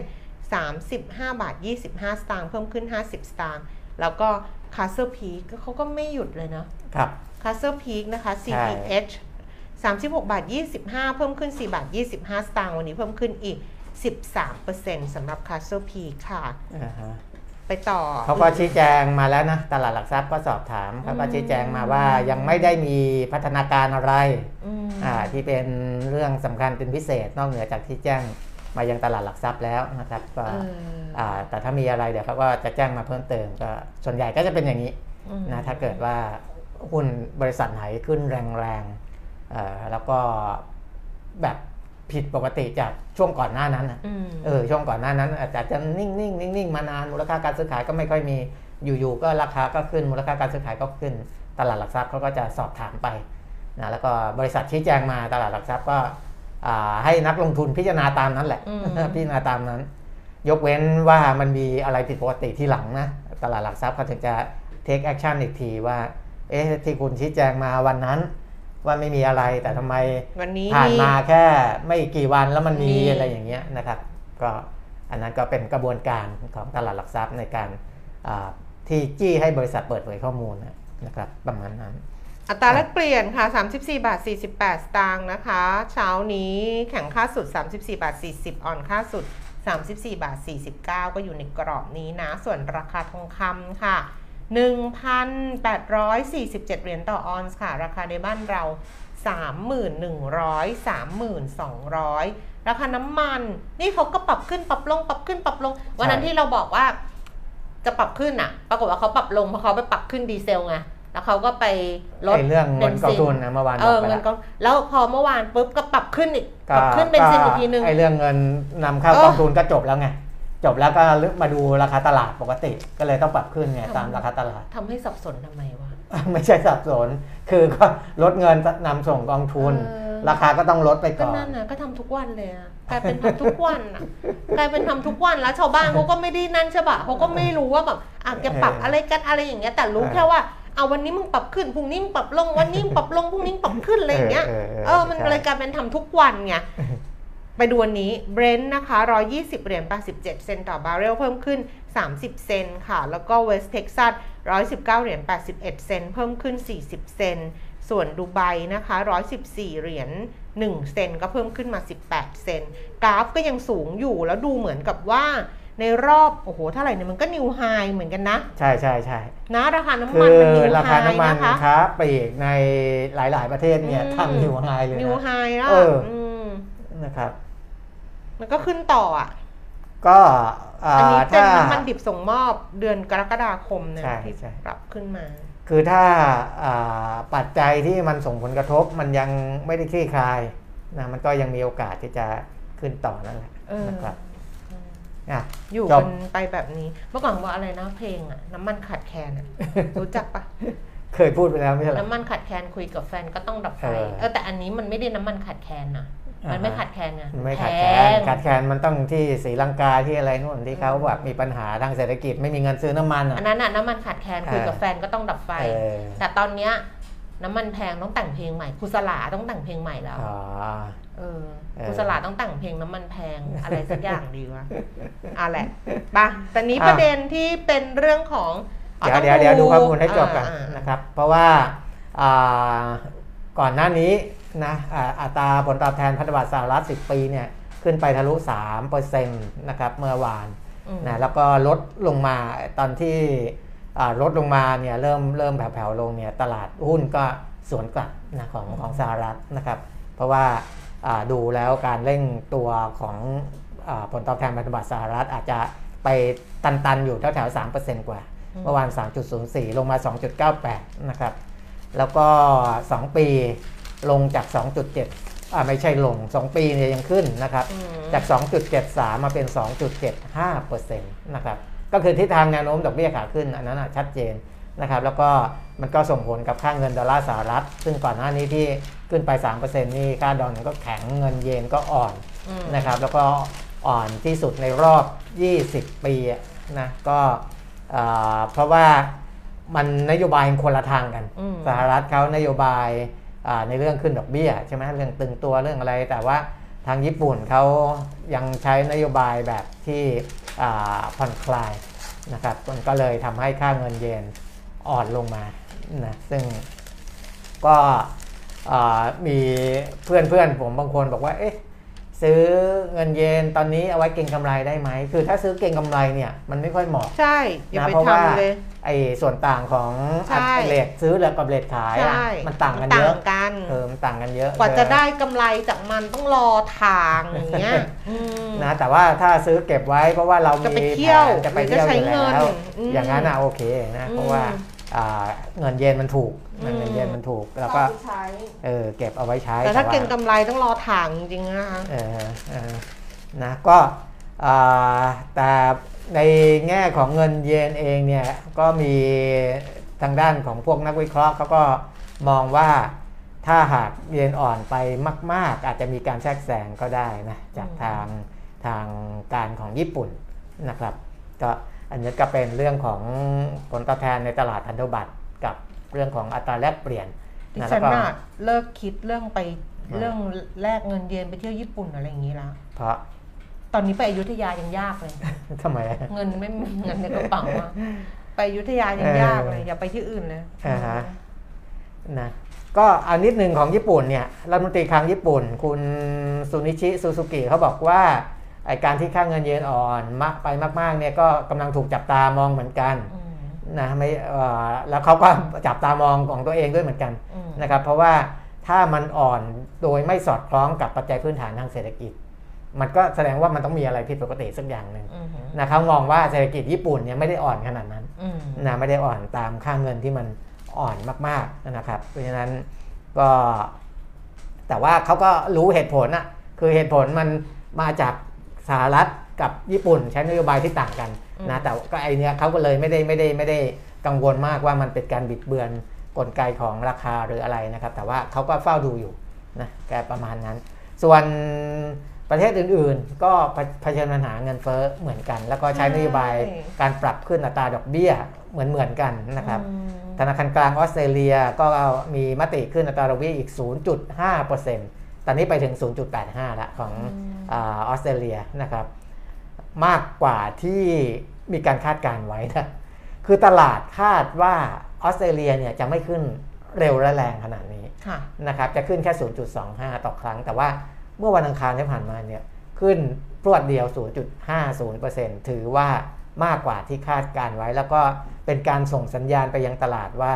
35 บาท 25 สตางค์เพิ่มขึ้น 50 สตางค์แล้วก็ Castle Peak เขาก็ไม่หยุดเลยเนาะครับ Castle Peak นะคะใช่ CPH 36 บาท 25 เพิ่มขึ้น 4 บาท 25 สตางค์วันนี้เพิ่มขึ้นอีก 13%สำหรับ Castle Peak ค่ะอ่าฮะ ไปต่อ เขาก็ชี้แจงมาแล้วนะตลาดหลักทรัพย์ก็สอบถามเขาก็ชี้แจงมาว่ายังไม่ได้มีพัฒนาการอะไรอืมอ่าที่เป็นเรื่องสำคัญเป็นพิเศษนอกเหนือจากที่แจ้งมายังตลาดหลักทรัพย์แล้วนะครับก็เอออ่าแต่ถ้ามีอะไรเดี๋ยวเขาก็จะแจ้งมาเพิ่มเติมก็ส่วนใหญ่ก็จะเป็นอย่างนี้อืมนะถ้าเกิดว่าหุ้นบริษัทไหนขึ้นแรงๆเอ่อแล้วก็แบบ ผิดปกติจากช่วงก่อนหน้านั้นนะอืมเออช่วงก่อนหน้านั้น อาจจะนิ่งๆนิ่งๆมานานมูลค่าการซื้อขายก็ไม่ค่อยมีอยู่ๆก็ราคาก็ขึ้นมูลค่าการซื้อขายก็ขึ้น ตลาดหลักทรัพย์เขาก็จะสอบถามไปนะแล้วก็บริษัทชี้แจงมาตลาดหลักทรัพย์ก็อ่าให้นักลงทุนพิจารณาตามนั้นแหละอืมพิจารณาตามนั้น ยกเว้นว่ามันมีอะไรผิดปกติที่หลังนะตลาดหลักทรัพย์เขาถึงจะ take action อีกทีว่าเอ๊ะที่คุณชี้แจงมาวันนั้น ว่าไม่มีอะไรแต่ทำไมวันนี้ผ่านมาแค่ไม่กี่วันแล้วมันมีมีอะไรอย่างเงี้ยนะครับ ก็อันนั้นก็เป็นกระบวนการของตลาดหลักทรัพย์ในการอ่าที่จี้ให้บริษัทเปิดเผยข้อมูลนะนะครับประมาณนั้น อัตราแลกเปลี่ยนค่ะ 34 บาท 48 สตางค์นะคะ เช้านี้แข่งค่าสุด 34 บาท 40 อ่อนค่าสุด 34 บาท 49 ก็อยู่ในกรอบนี้นะ ส่วนราคาทองคำค่ะ 1,847 เหรียญต่อออนซ์ค่ะ ราคาในบ้านเรา 3,100 3,200 ราคาน้ำมัน นี่เขาก็ปรับขึ้นปรับลงปรับขึ้นปรับลง วันนั้นที่เราบอกว่าจะปรับขึ้นอะปรากฏว่าเขาปรับลงเพราะเขาไปปรับขึ้นดีเซลไงแล้วเขาก็ไปลดไอ้เรื่องเงินกองทุนนะเมื่อวานเอบออกไปเงิแล้นวกองแล้วพอเมื่อวานปุ๊บก็ปรับขึ้นอีกปรับขึ้นเป็นซินอีกทีนึงไอ้เรื่องเงินนำเข้าเออกองทุนก็จบแล้วไง จบแล้วก็มาดูราคาตลาดปกติ ก็เลยต้องปรับขึ้นไงตามราคาตลาดทำให้สับสนทำไมวะ ไม่ใช่สับสน คือก็ลดเงินนำส่งกองทุนเออราคาก็ต้องลดไปก็ก่อนนั่นนะก็ทำทุกวันเลยอะกลายเป็นทำทุกวันอะกลายเป็นทำทุกวันแล้วชาวบ้านเขาก็ไม่ได้นั่นใช่ปะเขาก็ไม่รู้ว่าแบบอะแกปรับอะไรกันอะไรอย่างเงี้ยแต่รู้แค่ว่าเอาวันนี้มึงปรับขึ้นพรุ่งนี้มึงปรับลงวันนี้มึงปรับลงพรุ่งนี้มึงปรับขึ้นอะไรอย่างเงี้ยเออมันเลยกลายเป็นทำทุกวันไง ไปดูวันนี้เบรนท์นะคะ 120 เหรียญ 87 เซนต์ต่อบาร์เรลเพิ่มขึ้น 30 เซนต์ค่ะ แล้วก็เวสเท็กซัส 119 เหรียญ 81 เซนต์เพิ่มขึ้น 40 เซนต์ส่วนดูไบนะคะ 114 เหรียญ 1 เซนต์ก็เพิ่มขึ้นมา 18 เซนต์กราฟก็ยังสูงอยู่แล้วดูเหมือนกับว่าในรอบ โอ้โหเท่าไหร่เนี่ยมันก็นิวไฮเหมือนกันนะ ใช่ใช่ใช่นะราคาน้ำคืมันอมันนิวราไฮคาน้ำมันนะคะค้าปลีกในหลาย ๆ ประเทศเนี่ยอืมทำนิวไฮเลยนิวนะไฮแล้วเออม นะครับ มันก็ขึ้นต่ออะ ก็อ่าอันนี้เป็นถ้าน้ำมันดิบส่งมอบเดือนกรกฎาคมนะใช่ที่ใช่ปรับขึ้นมา คือถ้าอ่าปัจจัยที่มันส่งผลกระทบมันยังไม่ได้คลี่คลายนะมันก็ยังมีโอกาสที่จะขึ้นต่อนั่นแหละเออนะครับอะอยู่จกับนไปแบบนี้ เมื่อก่อนว่าอะไรนะเพลงอะน้ำมันขาดแคลนอะรู้จักปะเคยพูดไปแล้วไม่ใช่เหรอน้ำมันขาดแคลนคุยกับแฟนก็ต้องดับไฟเออเออแต่อันนี้มันไม่ได้น้ำมันขาดแคลนนะ มันไม่อ่าฮะขาดแคลนไงมันไม่ขาดพแคลนงขาดแคลนมันต้องที่ศรีลังกาที่อะไรนู่นที่เขาแบบมีปัญหาทางเศรษฐกิจไม่มีเงินซื้อน้ำมันอะอันนั้นอะน้ำมันขาดแคลนคุยกับเออแฟนก็ต้องดับไฟเออแต่ตอนเนี้ยน้ำมันแพงต้องแต่งเพลงใหม่ครูสลาต้องแต่งเพลงใหม่แล้วอ๋อเออเออครูสลาต้องแต่งเพลงน้ำมันแพงอะไรสักอย่างดีวะอะแหละปะแต่นี้อะประเด็นที่เป็นเรื่องของอ๋อเดี๋ยวต้องเดี๋ยวเดี๋ยวดูข้อมูลให้จบกันอ่าอ่านะครับ เพราะว่าอ่า ก่อนหน้านี้นะอ่าอัตราผลตอบแทนพันธบัตรสหรัฐ 10 ปีเนี่ยขึ้นไปทะลุ3%นะครับเมื่อวานอืมนะแล้วก็ลดลงมาตอนที่อ่าลดลงมาเนี่ยเริ่มเริ่มแผ่วๆลงเนี่ยตลาดหุ้นก็สวนกลับนะของของสหรัฐนะครับ เพราะว่าอ่าดูแล้วการเร่งตัวของอาผลตอบแทนพันธบัตรสหรัฐอาจจะไปตันๆอยู่แถวๆ3%กว่าอืมเมื่อวาน 3.04 ลงมา 2.98 นะครับ แล้วก็ 2 ปีลงจาก 2.7อ่าไม่ใช่ลง 2 ปีเนี่ยยังขึ้นนะครับอืมจาก 2.73 มาเป็น 2.75%นะครับ ก็คือทิศทางแนวโน้มดอกเบี้ยขาขึ้น อันนั้นนะชัดเจนนะครับ แล้วก็มันก็ส่งผลกับค่าเงินดอลลาร์สหรัฐ ซึ่งก่อนหน้านี้ที่ขึ้นไป 3%นี่ค่าดอลลาร์ก็แข็งเงินเยนก็อ่อนอืมนะครับ แล้วก็อ่อนที่สุดในรอบ 20 ปีอะนะ ก็เอ่อเพราะว่า มันนโยบายคนละทางกันอืมสหรัฐเขานโยบายอ่าในเรื่องขึ้นดอกเบี้ยใช่ไหมเรื่องตึงตัวเรื่องอะไร แต่ว่าทางญี่ปุ่นเขายังใช้นโยบายแบบที่อ่าผ่อนคลายนะครับมันก็เลยทำให้ค่าเงินเยนอ่อนลงมานะซึ่งก็อ่ามีเพื่อนเพื่อนๆผมบางคนบอกว่าเอ๊ะ ซื้อเงินเยนตอนนี้เอาไว้เก็งกำไรได้ไหม คือถ้าซื้อเก็งกำไรเนี่ยมันไม่ค่อยเหมาะใช่อย่านะไปเพราะว่าทำเลยไอ้ส่วนต่างของใช่เลทซื้อแล้วกับเลทขายอะใช่มันต่างกันเยอะต่างกันเออมันต่างกันเยอะ กว่าจะเออได้กำไรจากมันต้องรอทางอย่างเงี้ยอืมนะแต่ว่าถ้าซื้อเก็บไว้เพราะว่าเราจะมีไปเที่ยวแผนจะไปเที่ยวหรือจะใช้อยู่แล้วเงินอืมอย่างนั้นอะโอเคนะเพราะว่าอืมอ่าเงินเยนมันถูก อืมเงินเยนมันถูก แล้วก็ ใช้ เออเก็บเอาไว้ใช้แต่ถ้าว่เก่งกำไรต้องรอทางจริงๆนะคะเออเออนะก็อ่าแต่ในแง่ของเงินเยนเองเนี่ยก็มีทางด้านของพวกนักวิเคราะห์เขาก็มองว่าถ้าหากเยนอ่อนไปมาก ๆ อาจจะมีการแทรกแซงก็ได้นะจากทางทางการของญี่ปุ่นนะครับ ก็อันนี้ก็เป็นเรื่องของผลตอบแทนในตลาดพันธบัตรกับ เรื่องของอัตราแลกเปลี่ยนดินะฉัแล้นวก็น่ะเลิกคิดเรื่องไปอ่าเรื่องแลกเงินเยนไปเที่ยวญี่ปุ่นอะไรอย่างนี้แล้วเพราะตอนนี้ไปอยุธยายังยากเลยทำไมอะเงินไม่มีเงินในกระเป๋าอะไปอยุธยายังยากเลย อย่าไปที่อื่นเลยอ่าฮะนะก็อันนิดหนึ่งของญี่ปุ่นเนี่ยรัฐมนตรีคลังญี่ปุ่น คุณซูนิชิซูซูกิเขาบอกว่าไอการที่ค่าเงินเยนอ่อนมากไปมากๆเนี่ยก็กำลังถูกจับตามองเหมือนกันอืม นะไม่เอ่อแล้วเขาก็จับตามองของตัวเองด้วยเหมือนกันอืมนะครับ เพราะว่าถ้ามันอ่อนโดยไม่สอดคล้องกับปัจจัยพื้นฐานทางเศรษฐกิจ มันก็แสดงว่ามันต้องมีอะไรผิดปกติสักอย่างหนึ่งอืมนะเขามองว่าเศรษฐกิจญี่ปุ่นเนี่ยไม่ได้อ่อนขนาดนั้นอืมนะไม่ได้อ่อนตามค่าเงินที่มันอ่อนมากๆนะครับ เพราะฉะนั้นก็แต่ว่าเขาก็รู้เหตุผลอะคือเหตุผลมันมาจากสหรัฐกับญี่ปุ่นใช้นโยบายที่ต่างกัน นะแต่ก็ไอเนี้ยเขาก็เลยไม่ได้ไม่ได้ไม่ได้กังวลมากว่ามันเป็นการบิดเบือนกลไกของราคาหรืออะไรนะครับ แต่ว่าเขาก็เฝ้าดูอยู่นะแกประมาณนั้น ส่วนประเทศอื่นๆ ก็เผชิญปัญหาเงินเฟ้อเหมือนกัน แล้วก็ใช้นโยบายการปรับขึ้นอัตราดอกเบี้ยเหมือนเหมือนๆกันนะครับอืมธนาคารกลางออสเตรเลียก็มีมติขึ้นอัตราดอกเบี้ยอีก 0.5%ตอนนี้ไปถึง 0.85ละของอาออสเตรเลียนะครับ มากกว่าที่มีการคาดการณ์ไว้นะคือตลาดคาดว่าออสเตรเลียเนี่ยจะไม่ขึ้นเร็วและแรงขนาดนี้ค่ะนะครับจะขึ้นแค่ 0.25 ต่อครั้ง แต่ว่าเมื่อวันอังคารที่ผ่านมาเนี่ยขึ้นพรวดเดียว 0.50%ถือว่ามากกว่าที่คาดการไว้ แล้วก็เป็นการส่งสัญญาณไปยังตลาดว่า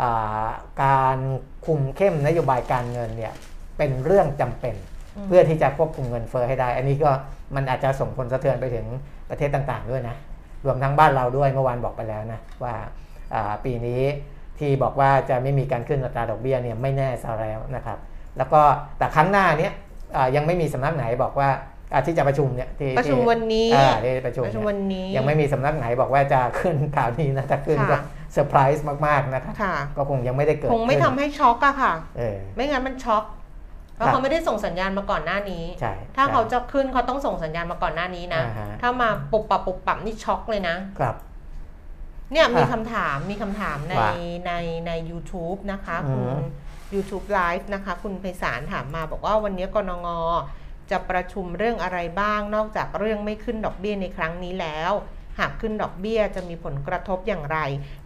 อ่าการคุมเข้มนโยบายการเงินเนี่ยเป็นเรื่องจำเป็นอืม เพื่อที่จะควบคุมเงินเฟ้อให้ได้ อันนี้ก็มันอาจจะส่งผลสะเทือนไปถึงประเทศต่างๆด้วยนะ รวมทั้งบ้านเราด้วยเมื่อวานบอกไปแล้วนะว่าอ่าปีนี้ที่บอกว่าจะไม่มีการขึ้นอัตราดอกเบี้ยเนี่ยไม่แน่ซะแล้วนะครับ แล้วก็แต่ครั้งหน้าเนี้ยอ่ายังไม่มีสำนักไหนบอกว่าอ่าที่จะประชุมเนี่ยที่ประชุมที่วันนี้อ่าที่ประชุมประชุมเนี่ยวันนี้ยังไม่มีสำนักไหนบอกว่าจะขึ้นข่าวนี้นะถ้าขึ้นก็ค่ะเซอร์ไพรส์มากๆนะครับค่ะก็คงยังไม่ได้เกิดคงไม่ขึ้นทำให้ช็อกอะค่ะเออไม่งั้นมันช็อก เพราะครับเขาไม่ได้ส่งสัญญาณมาก่อนหน้านี้ใช่ถ้าใช่เขาจะขึ้นเขาต้องส่งสัญญาณมาก่อนหน้านี้นะอ่าฮะถ้ามาปุบปับปุบปับนี่ช็อกเลยนะครับ เนี่ยมีอะคำถามมีคำถามในว่าในใน YouTube นะคะอืคุณม YouTube Live นะคะ คุณไพศาลถามมาบอกว่าวันนี้กนงจะประชุมเรื่องอะไรบ้างนอกจากเรื่องไม่ขึ้นดอกเบี้ยในครั้งนี้แล้ว หากขึ้นดอกเบี้ยจะมีผลกระทบอย่างไร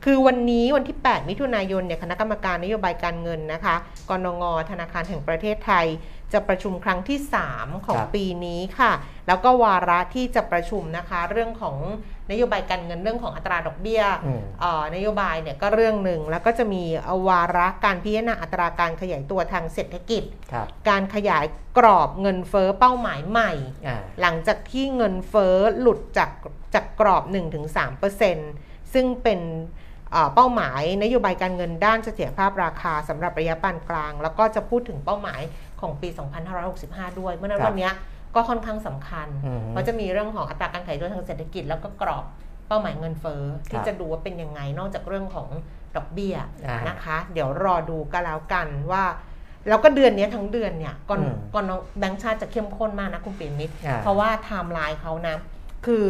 คือวันนี้วันที่ 8 มิถุนายนเนี่ยคณะกรรมการนโยบายการเงินนะคะ กนง ธนาคารแห่งประเทศไทย จะประชุมครั้งที่ 3 ของครับปีนี้ค่ะ แล้วก็วาระที่จะประชุมนะคะ เรื่องของนโยบายการเงินเรื่องของอัตราดอกเบี้ยอืมเอ่อนโยบายเนี่ยก็เรื่องหนึ่ง แล้วก็จะมีวาระการพิจารณาอัตราการขยายตัวทางเศรษฐกิจครับการขยายกรอบเงินเฟ้อเป้าหมายใหม่อ่าหลังจากที่เงินเฟ้อหลุดจาก จากกรอบ 1-3%ซึ่งเป็นเอ่อเป้าหมายนโยบายการเงินด้านเสถียรภาพราคาสำหรับระยะปานกลาง แล้วก็จะพูดถึงเป้าหมายของปี 2565 ด้วย เมื่อนั้นครับวันเนี้ยก็ค่อนข้างสำคัญอืมเพราะจะมีเรื่องของอัตราการขยายตัวทางเศรษฐกิจ แล้วก็กรอบเป้าหมายเงินเฟ้อคที่เราจะดูว่าเป็นยังไงนอกจากเรื่องของดอกเบี้ยอ่านะคะ เดี๋ยวรอดูกันแล้วกันว่าแล้วก็เดือนเนี้ยทั้งเดือนเนี่ยก่อนอืมก่อนน้องแบงค์ชาติจะเข้มข้นมากนะคุณปิ่นมิตรอ่าเพราะว่าไทม์ไลน์เขานะคือ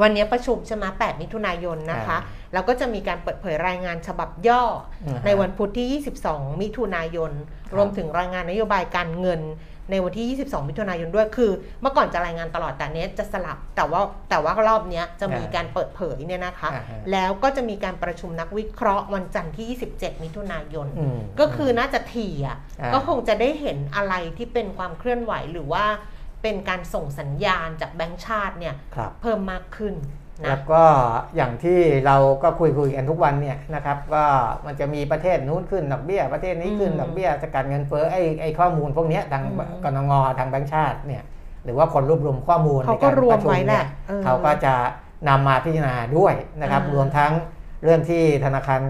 วันนี้ประชุมใช่ไหม8มิถุนายนนะคะ แล้วก็จะมีการเปิดเผยรายงานฉบับย่ออมในวันพุธที่ 22 มิถุนายนครับรวมถึงรายงานนโยบายการเงินในวันที่ 22 มิถุนายนด้วย คือ เมื่อก่อนจะรายงานตลอด แต่เนี้ยจะสลับ แต่ว่าแต่ว่ารอบเนี้ยจะมีการเปิดเผยเนี่ยนะคะอ่าฮะแล้วก็จะมีการประชุมนักวิเคราะห์วันจันทร์ที่ 27 มิถุนายนอืมก็คือน่าจะถี่อะอ่าก็คงจะได้เห็นอะไรที่เป็นความเคลื่อนไหวหรือว่า เป็นการส่งสัญญาณจากแบงก์ชาติเนี่ยครับเพิ่มมากขึ้นนะแล้วก็อย่างที่เราก็คุยคุยๆกันทุกวันเนี่ยนะครับก็มันจะมีประเทศนู้นขึ้นดอกเบี้ย ประเทศนี้ขึ้นอืมดอกเบี้ยสกัดเงินเฟ้อไอ้ไอ้ข้อมูลพวกเนี้ยทางอืมกนงทางแบงก์ชาติเนี่ยหรือว่าคนรวบรวมข้อมูลเขาก็ในารวมประชุไว้แหเนี่ละยเออเขาก็จะนำมาพิจารณาด้วยนะครับอ่ารรวมทั้งเรื่องที่ธนาคาร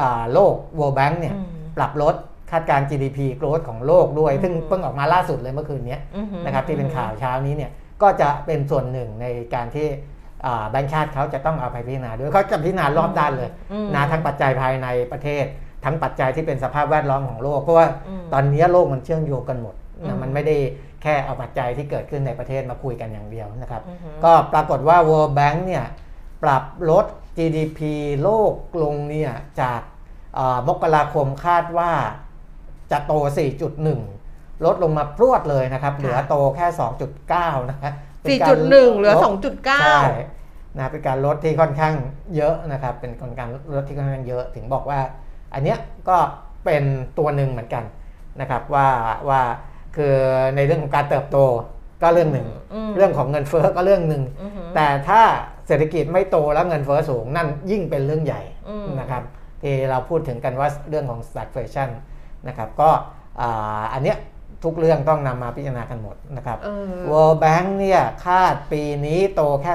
อ่าโลก World Bank เนี่ยอืมปรับลด คาดการณ์ GDP growth ของโลกด้วยอืมซึ่งเพิ่งออกมาล่าสุดเลยเมื่อคืนนี้อือหือนะครับที่เป็นข่าวเช้านี้เนี่ยก็จะเป็นส่วนหนึ่งในการที่อ่าแบงก์ชาติเขาจะต้องเอาไปพิจารณาด้วยเขาจะพิจารณารอบด้านเลยอืมนะทั้งปัจจัยภายในประเทศ ทั้งปัจจัยที่เป็นสภาพแวดล้อมของโลกเพราะว่าอืมตอนนี้โลกมันเชื่อมโยงกันหมดอืนะมมันไม่ได้แค่เอาปัจจัยที่เกิดขึ้นในประเทศมาคุยกันอย่างเดียวนะครับอือหือก็ปรากฏว่า World Bank เนี่ยปรับลด GDP โลกลงเนี่ยจากเอ่อมกราคมคาดว่า จะโต 4.1 ลดลงมาพรวดเลยนะครับ เหลือโตแค่ 2.9 นะครับเป็นการ4.1 เหลือลด2.9 ใช่นะเป็นการลดที่ค่อนข้างเยอะนะครับ เป็นการลดที่ค่อนข้างเยอะ ถึงบอกว่า อันเนี้ยก็เป็นตัวหนึ่งเหมือนกันนะครับว่าว่าคือในเรื่องของการเติบโตก็เรื่องหนึ่งอืมเรื่องของเงินเฟ้อก็เรื่องหนึ่งอือหือแต่ถ้าเศรษฐกิจไม่โตแล้วเงินเฟ้อสูงนั่นยิ่งเป็นเรื่องใหญ่อืมนะครับที่เราพูดถึงกันว่าเรื่องของ stagflation นะครับก็อ่าอันเนี้ยทุกเรื่องต้องนำมาพิจารณากันหมดนะครับเออ World Bank เนี่ยคาดปีนี้โตแค่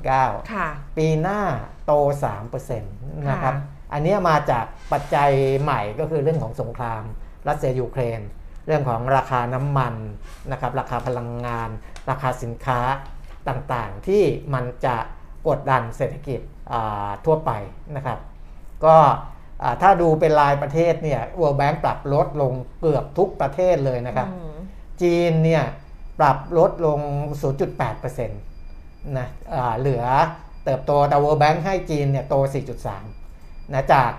2.9ค่ะปีหน้าโต 3%นะครับค่ะอันเนี้ยมาจากปัจจัยใหม่ก็คือเรื่องของสงคราม รัสเซียยูเครน เรื่องของราคาน้ำมันนะครับราคาพลังงาน ราคาสินค้าต่างๆ ที่มันจะกดดันเศรษฐกิจอ่าทั่วไปนะครับ ก็อ่า ถ้าดูเป็นรายประเทศเนี่ย World Bank ปรับลดลงเกือบทุกประเทศเลยนะครับอืมจีนเนี่ยปรับลดลง 0.8%นะอ่าเหลือเติบโตแต่ World Bank ให้จีนเนี่ยโต 4.3 นะจาก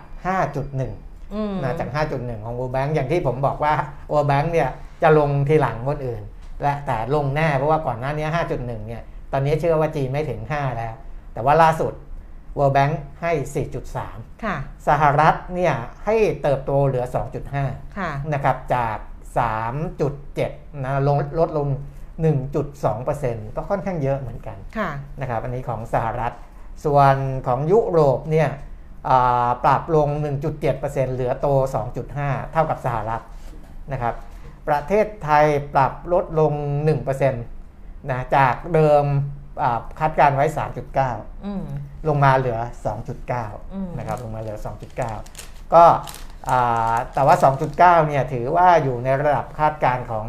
5.1อืมนะจาก 5.1 ของ World Bank อย่างที่ผมบอกว่า World Bank เนี่ยจะลงทีหลังคนอื่น และแต่ลงแน่เพราะว่าก่อนหน้านี้ 5.1 เนี่ย ตอนนี้เชื่อว่าจีนไม่ถึง 5 แล้ว แต่ว่าล่าสุด World Bank ให้ 4.3 ค่ะ สหรัฐเนี่ยให้เติบโตเหลือ 2.5ค่ะนะครับจาก 3.7นะลงลดลง 1.2%ก็ค่อนข้างเยอะเหมือนกันค่ะนะครับอันนี้ของสหรัฐ ส่วนของยุโรปเนี่ยอ่าปรับลง 1.7%เหลือโต 2.5 เท่ากับสหรัฐนะครับ ประเทศไทยปรับลดลง 1%นะจากเดิมอ่าคาดการณ์ไว้ 3.9อืม ลงมาเหลืออืม2.9 นะครับ ลงมาเหลือ 2.9 ก็อ่าแต่ว่า 2.9 เนี่ยถือว่าอยู่ในระดับคาดการณ์ของ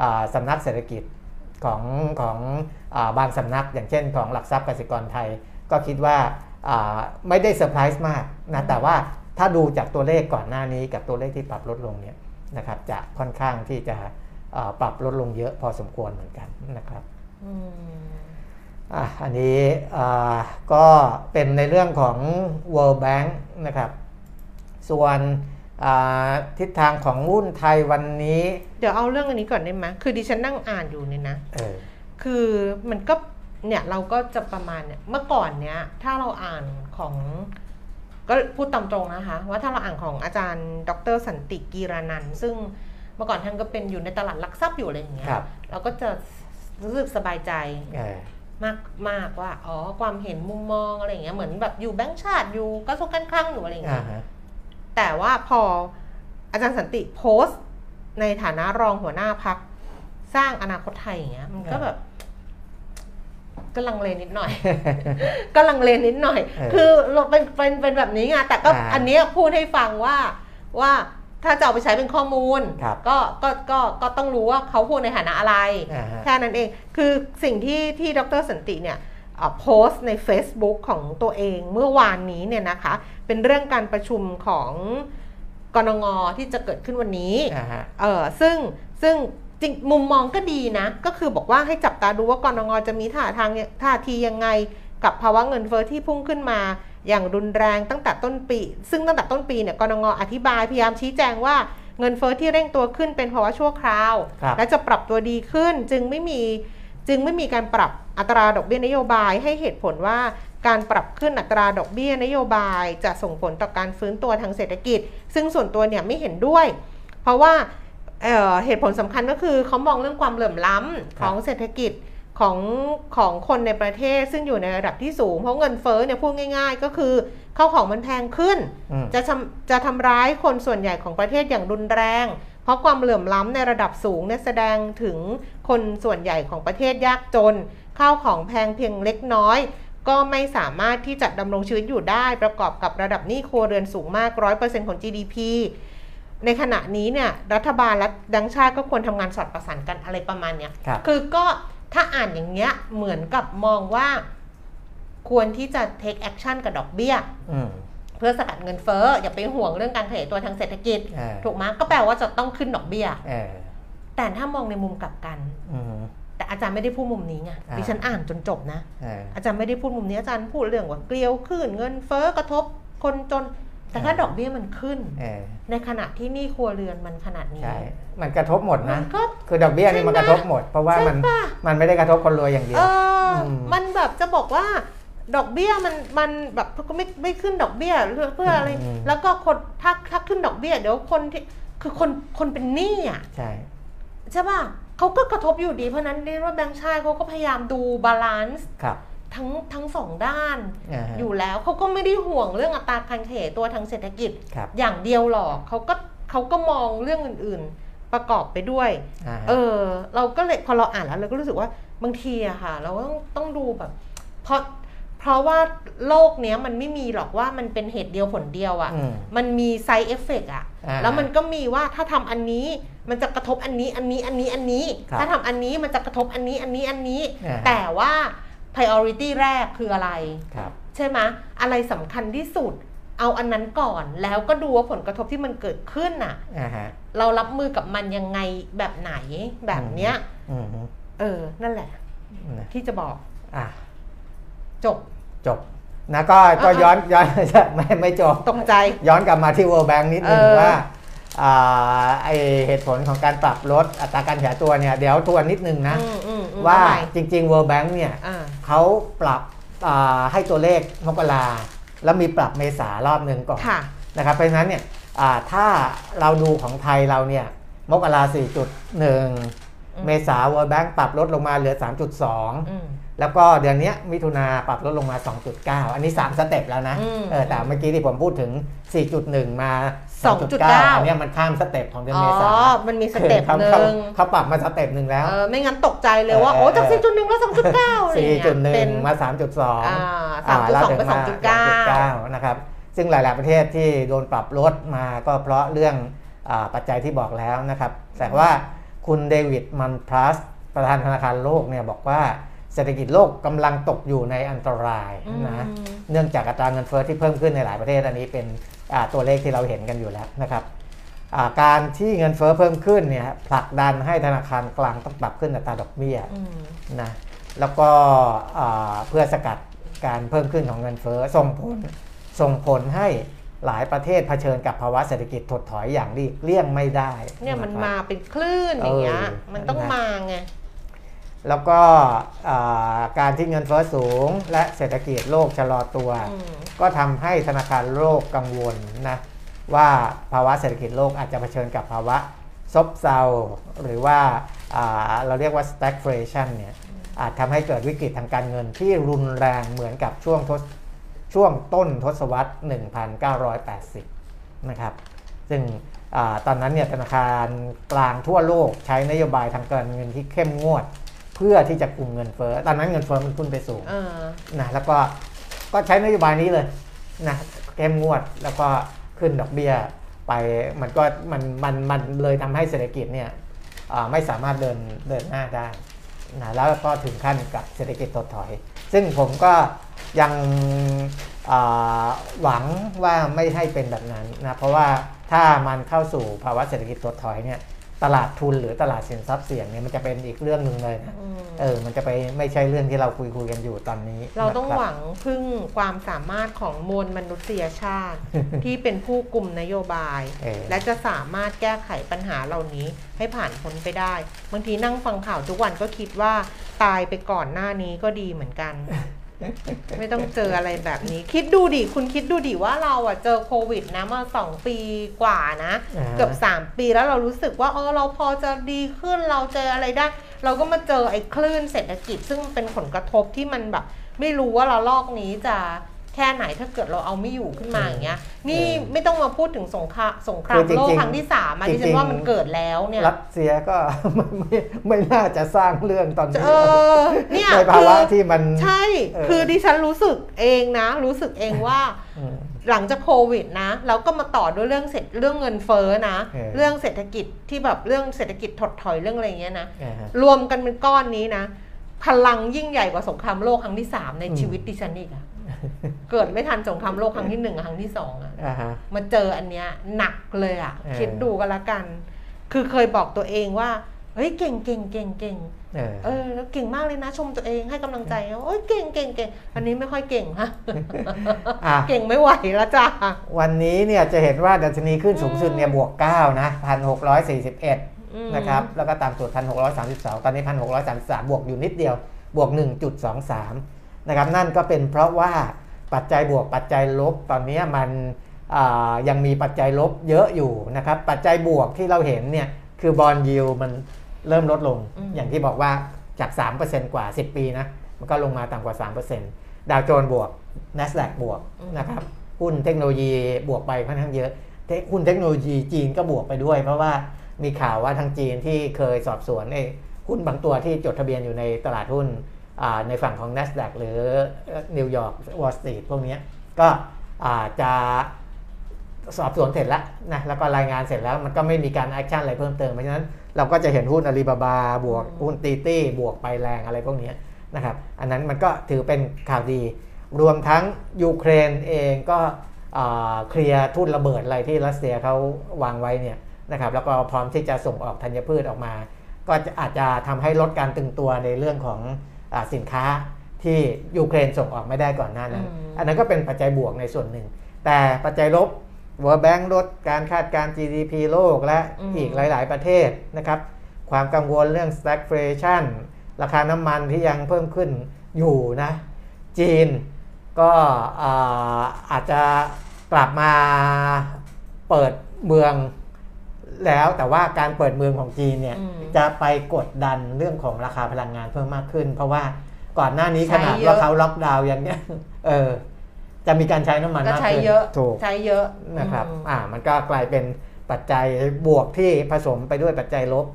อาสำนักเศรษฐกิจของของอาบางสำนักอย่างเช่นของหลักทรัพย์กสิกรไทย ก็คิดว่าอ่าไม่ได้เซอร์ไพรส์มากนะแต่ว่าถ้าดูจากตัวเลขก่อนหน้านี้กับตัวเลขที่ปรับลดลงเนี่ยนะครับจะค่อนข้างที่จะอ่าปรับลดลงเยอะพอสมควรเหมือนกันนะครับ อืมอะอันนี้อ่าก็เป็นในเรื่องของ World Bank นะครับ ส่วนอ่าทิศทางของหุ้นไทยวันนี้ เดี๋ยวเอาเรื่องอันนี้ก่อนได้ไหมคือดิฉันนั่งอ่านอยู่เนี่ยนะเออคือมันก็เนี่ยเราก็จะประมาณเนี่ยเมื่อก่อนเนี้ยถ้าเราอ่านของก็พูดตามตรงนะคะ ว่าถ้าเราอ่านของอาจารย์ ดรสันติกีรานันท์ซึ่งเมื่อก่อนท่านก็เป็นอยู่ในตลาดหลักทรัพย์อยู่อะไรอย่างเงี้ยครับเราก็จะรู้สึกสบายใจเออ มากมากว่าอ๋อความเห็นมุมมองอะไรอย่างเงี้ยเหมือนแบบอยู่แบงก์ชาติอยู่กระทรวงการคลังอยู่อะไรอย่างอ่าเงี้ยฮะแต่ว่าพออาจารย์สันติโพสต์ ในฐานะรองหัวหน้าพักสร้างอนาคตไทยอย่างเงี้ย มันก็แบบก็ลังเลนิดหน่อย ก็ลังเลนิดหน่อยเออคือเราเป็นเป็นเป็นแบบนี้ไงแต่ก็อ่าอันเนี้ยพูดให้ฟังว่าว่า ถ้าจะเอาไปใช้เป็นข้อมูลครับก็ก็ก็ก็ต้องรู้ว่าเขาพูดในฐานะอะไรอ่าฮะแค่นั้นเองคือสิ่งที่ที่ดรสันติเนี่ยเอ่อโพสต์ใน Facebook ของตัวเองเมื่อวานนี้เนี่ยนะคะ เป็นเรื่องการประชุมของกนงที่จะเกิดขึ้นวันนี้อ่าฮะเออซึ่งซึ่งจริงมุมมองก็ดีนะ ก็คือบอกว่าให้จับตาดูว่ากรงจะมีท่าทางท่าทียังไง กับภาวะเงินเฟอ้อที่พุ่งขึ้นมา อย่างรุนแรงตั้งแต่ต้นปี ซึ่งตั้งแต่ต้นปีเนี่ยกรงอธิบายพยายามชี้แจงว่าเงินเฟอ้อที่เร่งตัวขึ้นเป็นภาวะชั่วคราวครับและจะปรับตัวดีขึ้นจึงไม่มีจึงไม่มีการปรับอัตราดอกเบี้ยนโยบายให้เหตุผลว่าการปรับขึ้นอัตราดอกเบี้ยนโยบาย จะส่งผลต่อการฟื้นตัวทางเศรษฐกิจ ซึ่งส่วนตัวเนี่ยไม่เห็นด้วย เพราะว่าเอ่อเหตุผลสำคัญก็คือเขามองเรื่องความเหลื่อมล้ำของเศรษฐกิจ ของของคนในประเทศซึ่งอยู่ในระดับที่สูง เพราะเงินเฟ้อเนี่ยพูดง่ายๆ ก็คือข้าวของมันแพงขึ้นอืมจะทำจะทำร้ายคนส่วนใหญ่ของประเทศอย่างรุนแรง เพราะความเหลื่อมล้ำในระดับสูงเนี่ยแสดงถึงคนส่วนใหญ่ของประเทศยากจนข้าวของแพงเพียงเล็กน้อย ก็ไม่สามารถที่จะดำรงชีวิตอยู่ได้ ประกอบกับระดับหนี้ครัวเรือนสูงมาก100%ของ GDP ในขณะนี้เนี่ยรัฐบาลและดังชาติก็ควรทำงานสอดประสานกันอะไรประมาณเนี้ยครับคือก็ ถ้าอ่านอย่างเงี้ยเหมือนกับมองว่า ควรที่จะ take action กับดอกเบี้ยอืมเพื่อสกัดเงินเฟ้ออย่าไปห่วงเรื่องการขยายตัวทางเศรษฐกิจเออถูกไหมก็แปลว่าจะต้องขึ้นดอกเบี้ยเออแต่ถ้ามองในมุมกลับกันอืมแต่อาจารย์ไม่ได้พูดมุมนี้ไงอ่าดิฉันอ่านจนจบนะเอออาจารย์ไม่ได้พูดมุมนี้อาจารย์พูดเรื่องว่าเกลียวขึ้นเงินเฟ้อกระทบคนจน แต่ถ้าอ่าดอกเบี้ยมันขึ้นเออในขณะที่หนี้ครัวเรือนมันขนาดนี้ใช่มันกระทบหมดมันะนก็คือดอกเบี้ยนี่มันใช่กไหมระทบหมด เพราะว่ามันใช่ปะมันไม่ได้กระทบคนรวยอย่างเดียเอวออมมันแบบจะบอกว่าดอกเบี้ยมันมันแบบก็ไม่ไม่ขึ้นดอกเบี้ยเพื่อเพื่ออะไรอืมแล้วก็คนถ้าถ้าขึ้นดอกเบี้ย เดี๋ยวคนที่คือคนคนเป็นหนี้อะใช่ใช่ป่ะเขาก็กระทบอยู่ดีเพราะฉะนั้นเรียกว่าแบงค์ชาติเขาก็พยายามดู balance ครับ ทั้งทั้งสองด้านาฮะอยู่แล้วเขาก็ไม่ได้ห่วงเรื่องอัตราการขยายตัวทางเศรษฐกิจครับอย่างเดียวหรอกเขาก็เขาก็มองเรื่องอื่น ๆ ประกอบไปด้วยาฮะเออ เราก็เลยพอเราอ่านแล้วเราก็รู้สึกว่าบางทีอะค่ะ เราก็ต้องต้องดูแบบ เพราะเพราะว่าโลกเนี้ยมันไม่มีหรอกว่ามันเป็นเหตุเดียวผลเดียวอะอืมมันมีไซเอฟเฟกอะอ่าแล้วมันก็มีว่าถ้าทำอันนี้มันจะกระทบอันนี้อันนี้อันนี้อันนี้ครับถ้าทำอันนี้มันจะกระทบอันนี้อันนี้อันนี้อ่าแต่ว่า priority แรกคืออะไรครับใช่ไหมอะไรสำคัญที่สุด เอาอันนั้นก่อนแล้วก็ดูว่าผลกระทบที่มันเกิดขึ้นน่ะอ่าฮะเรารับมือกับมันยังไงแบบไหนแบบเนี้ยอืมเออ นั่นแหละนะที่จะบอกอะจบจบนะก็ก็อะย้อนย้อนไม่ไม่จบตกใจ ย้อนกลับมาที่ World Bank นิดนึงเออว่าอ่า ไอเหตุผลของการปรับลดอัตราการขยายตัวเนี่ยเดี๋ยวทวนนิดนึงนะอืมอืมอืมว่าเอใหม่จริง ๆ World Bank เนี่ยอ่าเขาปรับอ่าให้ตัวเลขมกราแล้วมีปรับเมษารอบหนึ่งก่อนค่ะนะครับเพราะฉะนั้นเนี่ยอ่าถ้าเราดูของไทยเราเนี่ยมกรา4.1 เมษา World Bank ปรับลดลงมาเหลือ 3.2อืม แล้วก็เดือนเนี้ยมิถุนาปรับลดลงมา 2.9 อันนี้ 3 step แล้วนะอืมเออแต่เมื่อกี้ที่ผมพูดถึง 4.1 มา 2.9 2.9อันเนี้ยมันข้าม step ของเดือนอ๋อเมษามันมี step ขาหนึ่เขาเขาปรับมา step หนึ่งแล้วเออไม่งั้นตกใจเลยว่าเออโอ้จากเออ4.1 แล้ว 2.9อะไรอย่างเงี้ยเป็น4.1 มา 3.2อ่าอ่า3.2แล้วถึงไปมา2.9 2.9 นะครับ ซึ่งหลาย ๆ ประเทศที่โดนปรับลดมาก็เพราะเรื่องอาปัจจัยที่บอกแล้วนะครับ แต่ว่าคุณเดวิดมันพลัสประธานธนาคารโลกเนี่ยบอกว่า เศรษฐกิจโลกกำลังตกอยู่ในอันตรายนะอืมเนื่องจากอัตราเงินเฟ้อที่เพิ่มขึ้นในหลายประเทศอันนี้เป็นอ่าตัวเลขที่เราเห็นกันอยู่แล้วนะครับอ่าการที่เงินเฟ้อเพิ่มขึ้นเนี่ยผลักดันให้ธนาคารกลางต้องปรับขึ้นอัตราดอกเบี้ยอืมนะแล้วก็อ่าเพื่อสกัดการเพิ่มขึ้นของเงินเฟ้อส่งผลส่งผลให้หลายประเทศเผชิญกับภาวะเศรษฐกิจถดถอยอย่างหลีกเลี่ยงไม่ได้ เนี่ยมันะครับมาเป็นคลื่นอย่างเงี้ยเออมันต้องนะมาไง แล้วก็อ่าการที่เงินเฟ้อสูง และเศรษฐกิจโลกชะลอตัวอืมก็ทำให้ธนาคารโลกกังวลนะว่าภาวะเศรษฐกิจโลกอาจจะเผชิญกับภาวะซบเซาหรือว่าอ่าเราเรียกว่า stagflation เนี่ยอาจทำให้เกิดวิกฤตทางการเงินที่รุนแรงเหมือนกับช่วงทศช่วงต้นทศวรรษ 1980 นะครับ ซึ่งอาตอนนั้นเนี่ยธนาคารกลางทั่วโลกใช้นโยบายทางการเงินที่เข้มงวดเพื่อที่จะคุมเงินเฟ้อตอนนั้นเงินเฟ้อมันขึ้นไปสูงเออนะแล้วก็ก็ใช้นโยบายนี้เลยนะเข้มงวดแล้วก็ขึ้นดอกเบี้ยไปมันก็มันมันมันเลยทำให้เศรษฐกิจเนี่ยอ่าไม่สามารถเดินเดินหน้าได้นะแล้วก็ถึงขั้นกับเศรษฐกิจถดถอย ซึ่งผมก็ยังอ่าหวังว่าไม่ให้เป็นแบบนั้นนะเพราะว่าถ้ามันเข้าสู่ภาวะเศรษฐกิจถดถอยเนี่ย ตลาดทุนหรือตลาดสินทรัพย์เสี่ยงเนี่ยมันจะเป็นอีกเรื่องหนึ่งเลยนะอืมเออ มันจะไปไม่ใช่เรื่องที่เราคุยคุยกันอยู่ตอนนี้ เราต้องนะคบหวังพึ่งความสามารถของมวลมนุษยชาติ ที่เป็นผู้กลุ่มนโยบายเออและจะสามารถแก้ไขปัญหาเหล่านี้ให้ผ่านพ้นไปได้ บางทีนั่งฟังข่าวทุกวันก็คิดว่าตายไปก่อนหน้านี้ก็ดีเหมือนกัน ไม่ต้องเจออะไรแบบนี้ คิดดูดิ คุณคิดดูดิว่าเราอะเจอโควิดนะมาสองปีกว่านะอ่าเกือบสามปีแล้วเรารู้สึกว่าเออเราพอจะดีขึ้นเราเจออะไรได้ เราก็มาเจอไอ้คลื่นเศรษฐกิจ ซึ่งเป็นผลกระทบที่มันแบบ ไม่รู้ว่าเราลอกนี้จะ แค่ไหนถ้าเกิดเราเอาไม่อยู่ขึ้นมาอย่างเงี้ย นี่เออไม่ต้องมาพูดถึงสงครามสงครามคือจริงๆโลกครั้งที่สามอะจริดิงๆฉันว่ามันเกิดแล้วเนี่ยรัสเซียก็ไม่ไม่ไม่น่าจะสร้างเรื่องตอนนี้เออเนี่ยในภาวะที่มันใช่เออคือดิฉันรู้สึกเองนะ รู้สึกเองว่าอืมหลังจากโควิดนะแล้วก็มาต่อด้วยเรื่องเสร็จเรื่องเงินเฟ้อนะเออเรื่องเศรษฐกิจที่แบบเรื่องเศรษฐกิจถดถอยเรื่องอะไรอย่างเงี้ยนะอ่าฮะรวมกันเป็นก้อนนี้นะ พลังยิ่งใหญ่กว่าสงครามโลกครั้งที่สามในอืมชีวิตดิฉันอีกอะ เกิดไม่ทันสงครามโลกครั้งที่หนึ่งกับครั้งที่สองอะอ่าฮะมาเจออันเนี้ยหนักเลยอะเออคิดดูกันละกัน คือเคยบอกตัวเองว่า เฮ้ยเก่งเก่งเก่งเก่งเออเออแล้วเก่งมากเลยนะชมตัวเองให้กำลังใจนะโอ้ยเก่งเก่งเก่งอันนี้ไม่ค่อยเก่งฮะอะเก่งไม่ไหวแล้วจ้าวันนี้เนี่ยจะเห็นว่าดัชนีขึ้นสูงสุดเนี่ยบวก 9 นะ1,641อืมนะครับ แล้วก็ตามสุด1,632ตอนนี้1,633บวกอยู่นิดเดียว บวก1.23นะครับนั่นก็เป็นเพราะว่าปัจจัยบวกปัจจัยลบตอนนี้มันอ่ายังมีปัจจัยลบเยอะอยู่นะครับปัจจัยบวกที่เราเห็นเนี่ยคือบอลยิวมันเริ่มลดลงอืมอย่างที่บอกว่าจาก 3%กว่า 10 ปีนะมันก็ลงมาต่ำกว่า 3%ดาวโจนส์บวก NASDAQ บวกนะครับหุ้นเทคโนโลยีบวกไปค่อนข้างเยอะ tech หุ้นเทคโนโลยีจีนก็บวกไปด้วย เพราะว่ามีข่าวว่าทางจีนที่เคยสอบสวนไอ้หุ้นบางตัวที่จดทะเบียนอยู่ในตลาดหุ้นอ่า ในฝั่งของ NASDAQ หรือนิวยอร์กวอลสตรีทพวกเนี้ยก็อาจจะสอบสวนเสร็จแล้วนะแล้วก็รายงานเสร็จแล้วมันก็ไม่มีการ action อะไรเพิ่มเติมเพราะฉะนั้นเราก็จะเห็นหุ้นอาลีบาบาบวกหุ้นตีตี้บวกไปแรงอะไรพวกเนี้ยนะครับอันนั้นมันก็ถือเป็นข่าวดี รวมทั้งยูเครนเองก็อ่าเคลียร์ทุ่นระเบิดอะไรที่รัสเซียเขาวางไว้เนี่ยนะครับแล้วก็พร้อมที่จะส่งออกธัญพืชออกมา ก็จะอาจจะทำให้ลดการตึงตัวในเรื่องของอา สินค้าที่ยูเครนส่งออกไม่ได้ก่อนหน้านั้นอืมอันนั้นก็เป็นปัจจัยบวกในส่วนหนึ่ง แต่ปัจจัยลบ World Bank ลดการคาดการณ์ GDP โลกและอืมอีกหลาย ๆ ประเทศนะครับ ความกังวลเรื่อง stagflation ราคาน้ำมันที่ยังเพิ่มขึ้นอยู่นะ จีนก็อ่าอาจจะกลับมาเปิดเมือง แล้วแต่ว่าการเปิดเมืองของจีนเนี่ยอืมจะไปกดดันเรื่องของราคาพลังงานเพิ่มมากขึ้น เพราะว่าก่อนหน้านี้ใช้ขนาดเยอะว่าเขาล็อกดาวน์อย่างเนี้ยเออจะมีการใช้น้ำมันก็มากใช้ขึ้นเยอะถูกใช้เยอะนะครับอืมอ่า มันก็กลายเป็นปัจจัยบวกที่ผสมไปด้วยปัจจัยลบ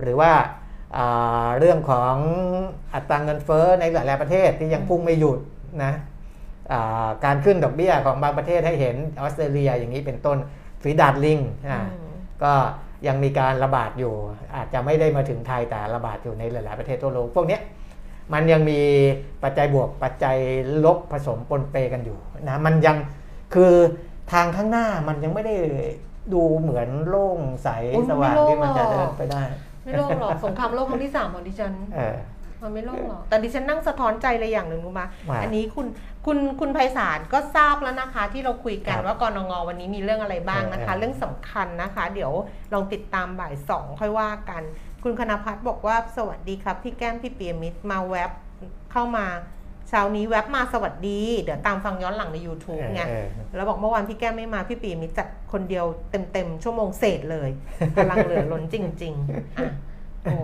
หรือว่าอ่าเรื่องของอัตราเงินเฟ้อในหลาย ๆ ประเทศที่ยังพุ่งไม่หยุดนะอ่าการขึ้นดอกเบี้ยของบางประเทศให้เห็นออสเตรเลียอย่างนี้เป็นต้นฝีดาดลิงอ่าอืม ก็ยังมีการระบาดอยู่ อาจจะไม่ได้มาถึงไทยแต่ระบาดอยู่ในหลาย ๆ ประเทศทั่วโลกพวกเนี้ยมันยังมีปัจจัยบวกปัจจัยลบผสมปนเปกันอยู่นะมันยังคือทางข้างหน้ามันยังไม่ได้ดูเหมือนโล่งใสโอ้ยสว่างไม่โล่งที่มันจะหรอกเดินไปได้ ไม่โล่งหรอกสงครามโลกครั้งที่สามของดิฉันเออ มันไม่โล่งหรอกแต่ดิฉันนั่งสะท้อนใจเลยอย่างหนึ่งรู้ไหมว่าอันนี้คุณคุณคุณไพศาลก็ทราบแล้วนะคะ ที่เราคุยกันครับว่ากรงงวันนี้มีเรื่องอะไรบ้างนะคะเออเรื่องสำคัญนะคะ เดี๋ยวลองติดตามบ่ายสองค่อยว่ากัน คุณคณพัฒน์บอกว่าสวัสดีครับ พี่แก้มพี่เปียมิตรมาแวบเข้ามาเช้านี้แวบมาสวัสดี เดี๋ยวตามฟังย้อนหลังใน YouTube ไงเออแล้วบอกเมื่อวานพี่แก้มไม่มาพี่ปีมิตรจัดคนเดียวเต็มๆ ชั่วโมงเศษเลยพลังเหลือล้นจริง ๆอะโอ้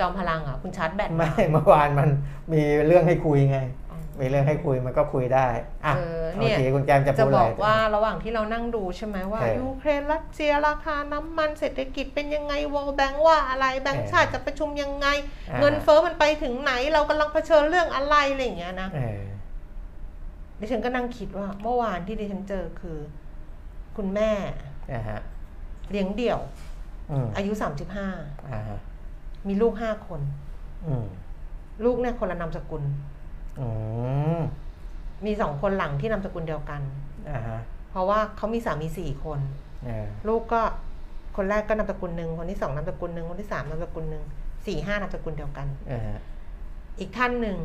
จอมพลังอะคุณชาร์จแบตไม่มาเมื่อวานมันมีเรื่องให้คุยไงอ๋อมีเรื่องให้คุยมันก็คุยได้อะเออเนี่ยโอเคคุณแจมจะจะพูดบอะไรอกว่าระหว่างที่เรานั่งดูใช่ไหมว่าเออยูเครนรัสเซียราคาน้ำมันเศรษฐกิจเป็นยังไงวอลแบงว่าอะไรแบงค์เออชาติจะประชุมยังไงอ่าเงินเฟ้อมันไปถึงไหนเรากำลังเผชิญเรื่องอะไรอะไรอย่างเงี้ยนะเออดิฉันก็นั่งคิดว่า เมื่อวานที่ดิฉันเจอคือ คุณแม่นะฮะเลี้ยงเดี่ยวอืมอายุอ่าฮะ35 มีลูกห้าคน อืมลูกเนี่ยคนละนามสกุล อืมมีสองคนหลังที่นามสกุลเดียวกัน อ่าฮะเพราะว่าเขามีสามีสี่คน เออลูกก็คนแรกก็นามสกุลหนึ่งคนที่สองนามสกุลหนึ่งคนที่สามนามสกุลหนึ่งสี่ห้านามสกุลเดียวกัน เอออีกท่านหนึ่ง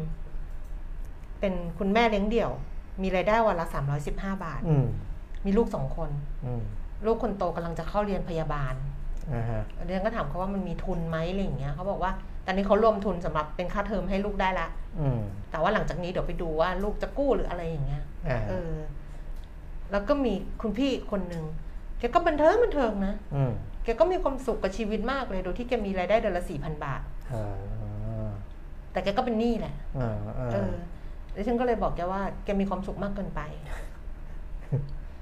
เป็นคุณแม่เลี้ยงเดี่ยว มีรายได้วันละสามร้อยสิบห้าบาท อืมมีลูกสองคน อืมลูกคนโตกำลังจะเข้าเรียนพยาบาลอ่าฮะ เรียนก็ถามเขาว่ามันมีทุนไหมอะไรอย่างเงี้ยเขาบอกว่าตอนนี้เขารวมทุนสำหรับเป็นค่าเทอมให้ลูกได้ละอืมแต่ว่าหลังจากนี้เดี๋ยวไปดูว่าลูกจะกู้หรืออะไรอย่างเงี้ยอ่าเออ แล้วก็มีคุณพี่คนหนึ่งแกก็บันเทิงบันเทิงนะอืมแกก็มีความสุขกับชีวิตมากเลย โดยที่แกมีรายได้เดือนละสี่พันบาทเออแต่แกก็เป็นหนี้แหละเออเออเออแล้วฉันก็เลยบอกแกว่าแกมีความสุขมากเกินไป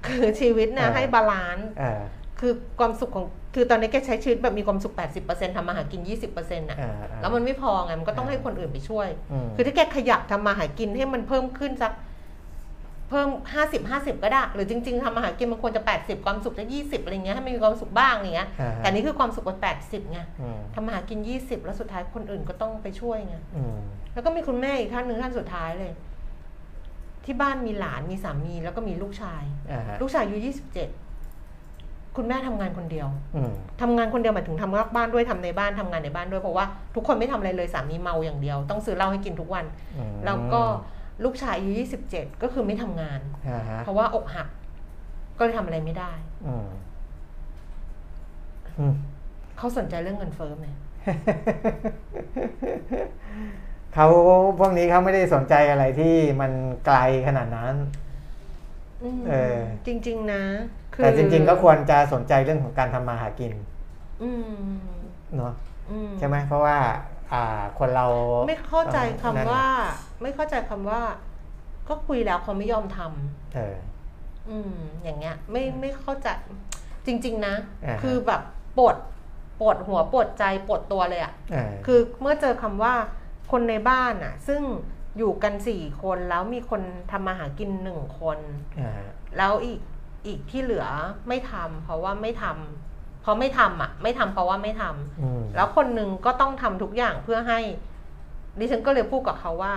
คือชีวิตนะอ่าให้ balance อ่า คือความสุขของคือตอนนี้แกใช้ชีวิตแบบมีความสุข 80%ทำมาหากิน 20%น่ะอ่าแล้วมันไม่พอไง มันก็ต้องอ่าให้คนอื่นไปช่วยคือถ้าแกขยับทำมาหากินให้มันเพิ่มขึ้นสัก เพิ่มห้าสิบห้าสิบก็ได้ หรือจริง ๆทำมาหากินมันควรจะแปดสิบความสุขจะยี่สิบอะไรเงี้ย ให้มันมีความสุขบ้างอะไรเงี้ยอ่าแต่นี่คือความสุขมันแปดสิบไงอืมทำมาหากินยี่สิบแล้วสุดท้ายคนอื่นก็ต้องไปช่วยไงอืมแล้วก็มีคุณแม่อีกท่านหนึ่งท่านสุดท้ายเลย ที่บ้านมีหลาน มีสามี แล้วก็มีลูกชายอ่าฮะลูกชายอายุยี่สิบเจ็ด คุณแม่ทำงานคนเดียวอืมทำงานคนเดียวหมายถึงทำนอกบ้านด้วยทำในบ้านทำงานในบ้านด้วยเพราะว่าทุกคนไม่ทำอะไรเลยสามีเมาอย่างเดียว ต้องซื้อเหล้าให้กินทุกวันอืมแล้วก็ลูกชายอายุยี่สิบเจ็ดก็คือไม่ทำงานอ่าฮะเพราะว่าอกหัก ก็เลยทำอะไรไม่ได้อืมอืมเขาสนใจเรื่องเงินเฟ้อไหมเขาพวกนี้เขาไม่ได้สนใจอะไรที่มันไกลขนาดนั้นอืมเออ จริง ๆ นะคือ แต่จริง ๆ ก็ควรจะสนใจเรื่องของการทำมาหากินอืมเนาะอืใช่ไหมเพราะว่า อ่าคนเราไม่เข้าใจคำนั่นว่า ไม่เข้าใจคำว่า ก็คุยแล้วเขาไม่ยอมทำเออ อืม อย่างเงี้ย ไม่ไม่เข้าใจจริง ๆ นะอ่าฮะคือแบบปวดปวดหัวปวดใจปวดตัวเลยอะเออคือเมื่อเจอคำว่าคนในบ้านอะซึ่งอยู่กันสี่คนแล้วมีคนทำมาหากินหนึ่งคนอ่าแล้วอีก อีกที่เหลือไม่ทำเพราะว่าไม่ทำเพราะไม่ทำอะ ไม่ทำเพราะว่าไม่ทำอืมแล้วคนหนึ่งก็ต้องทำทุกอย่างเพื่อให้ดิฉันก็เลยพูดกับเขาว่า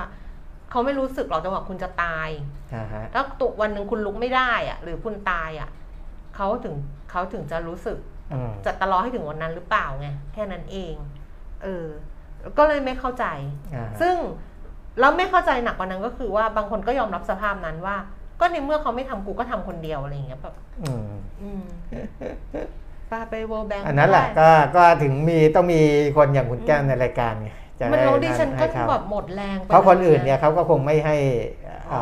เขาไม่รู้สึกหรอกจังหวะคุณจะตายอ่าฮะถ้าตุกวันหนึ่งคุณลุกไม่ได้อะ หรือคุณตายอะเขาถึงเขาถึงจะรู้สึกอืมจะตะรอให้ถึงวันนั้นหรือเปล่าไงแค่นั้นเอง เออ ก็เลยไม่เข้าใจอ่าฮะซึ่งแล้วไม่เข้าใจหนักกว่านั้นก็คือว่าบางคนก็ยอมรับสภาพนั้นว่า ก็ในเมื่อเขาไม่ทำกูก็ทำคนเดียวอะไรอย่างเงี้ยแบบอืมอืมปาไปเว r ร์แบงอันนั้นแหละก็ก็ถึงมีต้องมีคนอย่างคุณแก้วในรายการไงจะมันได้เราดิฉันก็ให้เขาแบบหมดแรงไปเพราะคนอื่นลเนี่ยเขาก็คงไม่ให้อ่าอ๋อ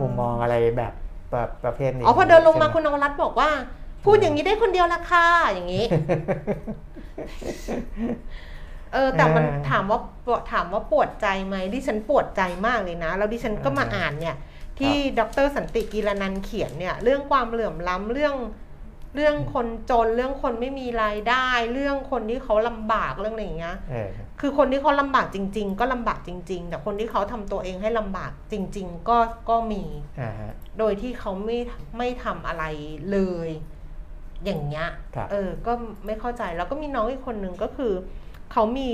มุมมองอะไรแบบแบบประเภทนี้อ๋อพอเดินลงมาใช่ไหคุณนวรัตน์บอกว่า พูดอย่างนี้ได้คนเดียวละค่ะอย่างนี้เออแต่มันถามว่าถามว่าปวดใจไหมดิฉันปวดใจมากเลยนะ แล้วดิฉันก็มาอ่านเนี่ย ที่ดรสันติกีรนันท์เขียนเนี่ยเรื่องความเหลื่อมล้ำเรื่องเรื่องคนจนเรื่องคนไม่มีรายได้ เรื่องคนที่เขาลำบากเรื่องอะไรอย่างเงี้ยเออคือคนที่เขาลำบากจริง ๆ ก็ลำบากจริง ๆ แต่คนที่เขาทำตัวเองให้ลำบากจริง ๆ ก็ก็มีอ่าฮะโดยที่เขาไม่ไม่ทำอะไรเลย อย่างเงี้ยครับเออ ก็ไม่เข้าใจแล้วก็มีน้องอีกคนหนึ่งก็คือเขามี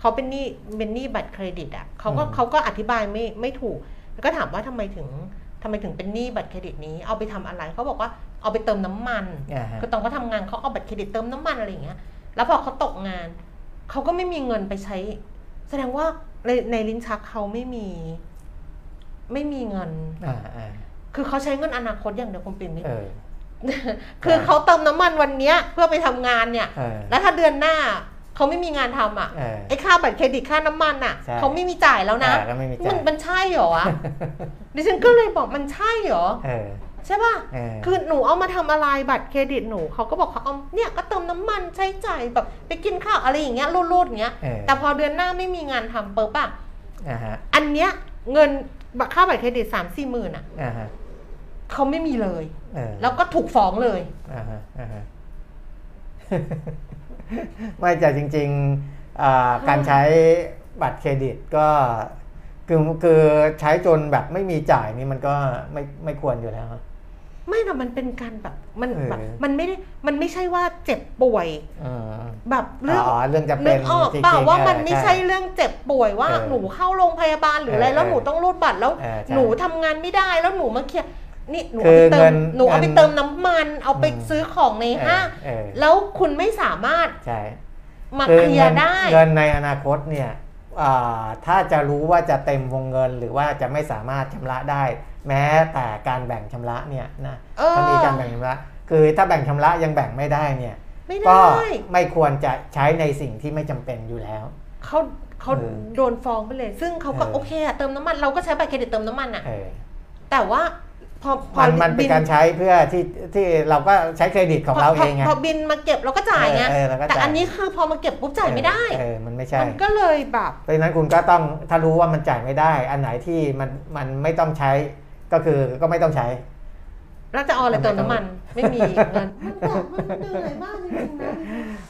เขาเป็นหนี้เป็นหนี้บัตรเครดิตอะเขาก็เขาก็อธิบายไม่ไม่ถูก แล้วก็ถามว่าทำไมถึงทำไมถึงเป็นหนี้บัตรเครดิตนี้ เอาไปทำอะไรเขาบอกว่าเอาไปเติมน้ำมันอ่าฮะคือตอนเขาทำงานเขาเอาบัตรเครดิตเติมน้ำมันอะไรอย่างเงี้ย แล้วพอเขาตกงานเขาก็ไม่มีเงินไปใช้ แสดงว่าในในลิ้นชักเขาไม่มี ไม่มีเงินอ่าอ่าคือเขาใช้เงินอนาคตอย่างเดียวคุณปิ่นมิตรเออคือเขาเติมน้ำมันวันเนี้ยเพื่อไปทำงานเนี่ยเออแล้วถ้าเดือนหน้า เขาไม่มีงานทำอะเออไอ้ค่าบัตรเครดิตค่าน้ำมันอะใช่เขาไม่มีจ่ายแล้วนะอ่าก็ไม่มีจ่ายมันมันใช่เหรอวะดิฉันก็เลยบอกมันใช่เหรอเออใช่ป่ะเออคือหนูเอามาทำอะไรบัตรเครดิตหนูเขาก็บอกเขาเอาเนี่ยก็เติมน้ำมันใช้จ่ายแบบไปกินข้าวอะไรอย่างเงี้ยรูดๆอย่างเงี้ยเออแต่พอเดือนหน้าไม่มีงานทำเปิดป่ะอ่าฮะอันเนี้ยเงินค่าบัตรเครดิตสามสี่หมื่นอะอ่าฮะเขาไม่มีเลยเออแล้วก็ถูกฟ้องเลยอ่าฮะอ่าฮะ ไม่แต่จริงๆอ่าการใช้บัตรเครดิตก็คือคือใช้จนแบบไม่มีจ่ายนี่มันก็ไม่ไม่ควรอยู่แล้วไม่แต่มันเป็นการแบบมันเออแบบมันไม่ได้มันไม่ใช่ว่าเจ็บป่วยอืมแบบเรื่องอ๋อเรื่องจะเป็นึนกออกจริงๆเปล่าว่าเออมันไม่ใช่เรื่องเจ็บป่วยว่าเออหนูเข้าโรงพยาบาลหรืออะไรเออแล้วหนูต้องรูดบัตรแล้วเออใช่หนูทำงานไม่ได้แล้วหนูมาเคลียร์ นี่หนูคืเอาอไปเติเงิมนหนูเอาไปเงินเติมน้ำมัน เอาไปอืมซื้อของในห้างเออแล้วคุณไม่สามารถใช่มาคือเคลียเงิร์ได้ เงินในอนาคตเนี่ยอ่าถ้าจะรู้ว่าจะเต็มวงเงินหรือว่าจะไม่สามารถชำระได้ แม้แต่การแบ่งชำระเนี่ยนะเออถ้ามีการแบ่งชำระ คือถ้าแบ่งชำระยังแบ่งไม่ได้เนี่ยไม่ก็ได้ไม่ควรจะใช้ในสิ่งที่ไม่จำเป็นอยู่แล้วเขาเขาเออโดนฟ้องไปเลย ซึ่งเขาก็เออโอเคอะเติมน้ำมันเราก็ใช้บัตรเครดิตเติมน้ำมันอะเออแต่ว่า พอพอมันมันเป็นบิการใช้เพื่อที่ที่เราก็ใช้เครดิตของเราพเองไงพอบินมาเก็บเราก็จ่ายไงเออเออเราก็แต่จ่ายอันนี้คือพอมาเก็บปุ๊บจ่ายไม่ได้เออมันไม่ใช่มันก็เลยแบบเพราะฉะนั้นคุณก็ต้องถ้ารู้ว่ามันจ่ายไม่ได้ อันไหนที่มันมันไม่ต้องใช้ก็คือก็ไม่ต้องใช้ แล้วจะเอาอะไรทำไมเติมน้ำมันต้องไม่มีเงินมันแบบมันเหนื่อยมากจริงๆนะ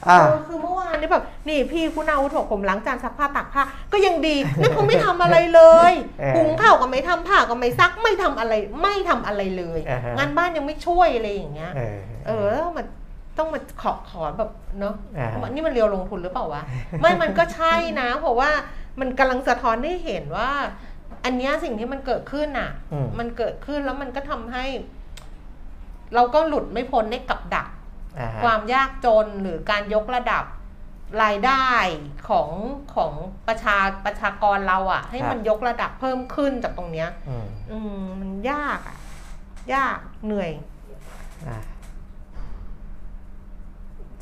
อะเออคือเมื่อวานนี่แบบนี่พี่คุณอาวุธบอกผมล้างจานซักผ้าตากผ้าก็ยังดีนั่นเขาไม่ทำอะไรเลยเออหุงข้าวก็ไม่ทำผ้าก็ไม่ซักไม่ทำอะไรไม่ทำอะไรเลยอ่าฮะงานบ้านยังไม่ช่วยอะไรอย่างเงี้ย เออเออแล้วมันต้องมาขอขอแบบเนาะอ่าฮะนี่มันเรียวลงทุนหรือเปล่าวะไม่มันก็ใช่นะ เพราะว่ามันกำลังสะท้อนให้เห็นว่า อันเนี้ยสิ่งที่มันเกิดขึ้นอะอืมมันเกิดขึ้นแล้วมันก็ทำให้ เราก็หลุดไม่พ้นในกับดักอ่าฮะความยากจนหรือการยกระดับรายได้ของของประชาประชากรเราอะ่ะ ให้มันยกระดับเพิ่มขึ้นจากตรงเนี้ย อืมอืมมันยากอะ่ะ ยากเหนื่อยอะ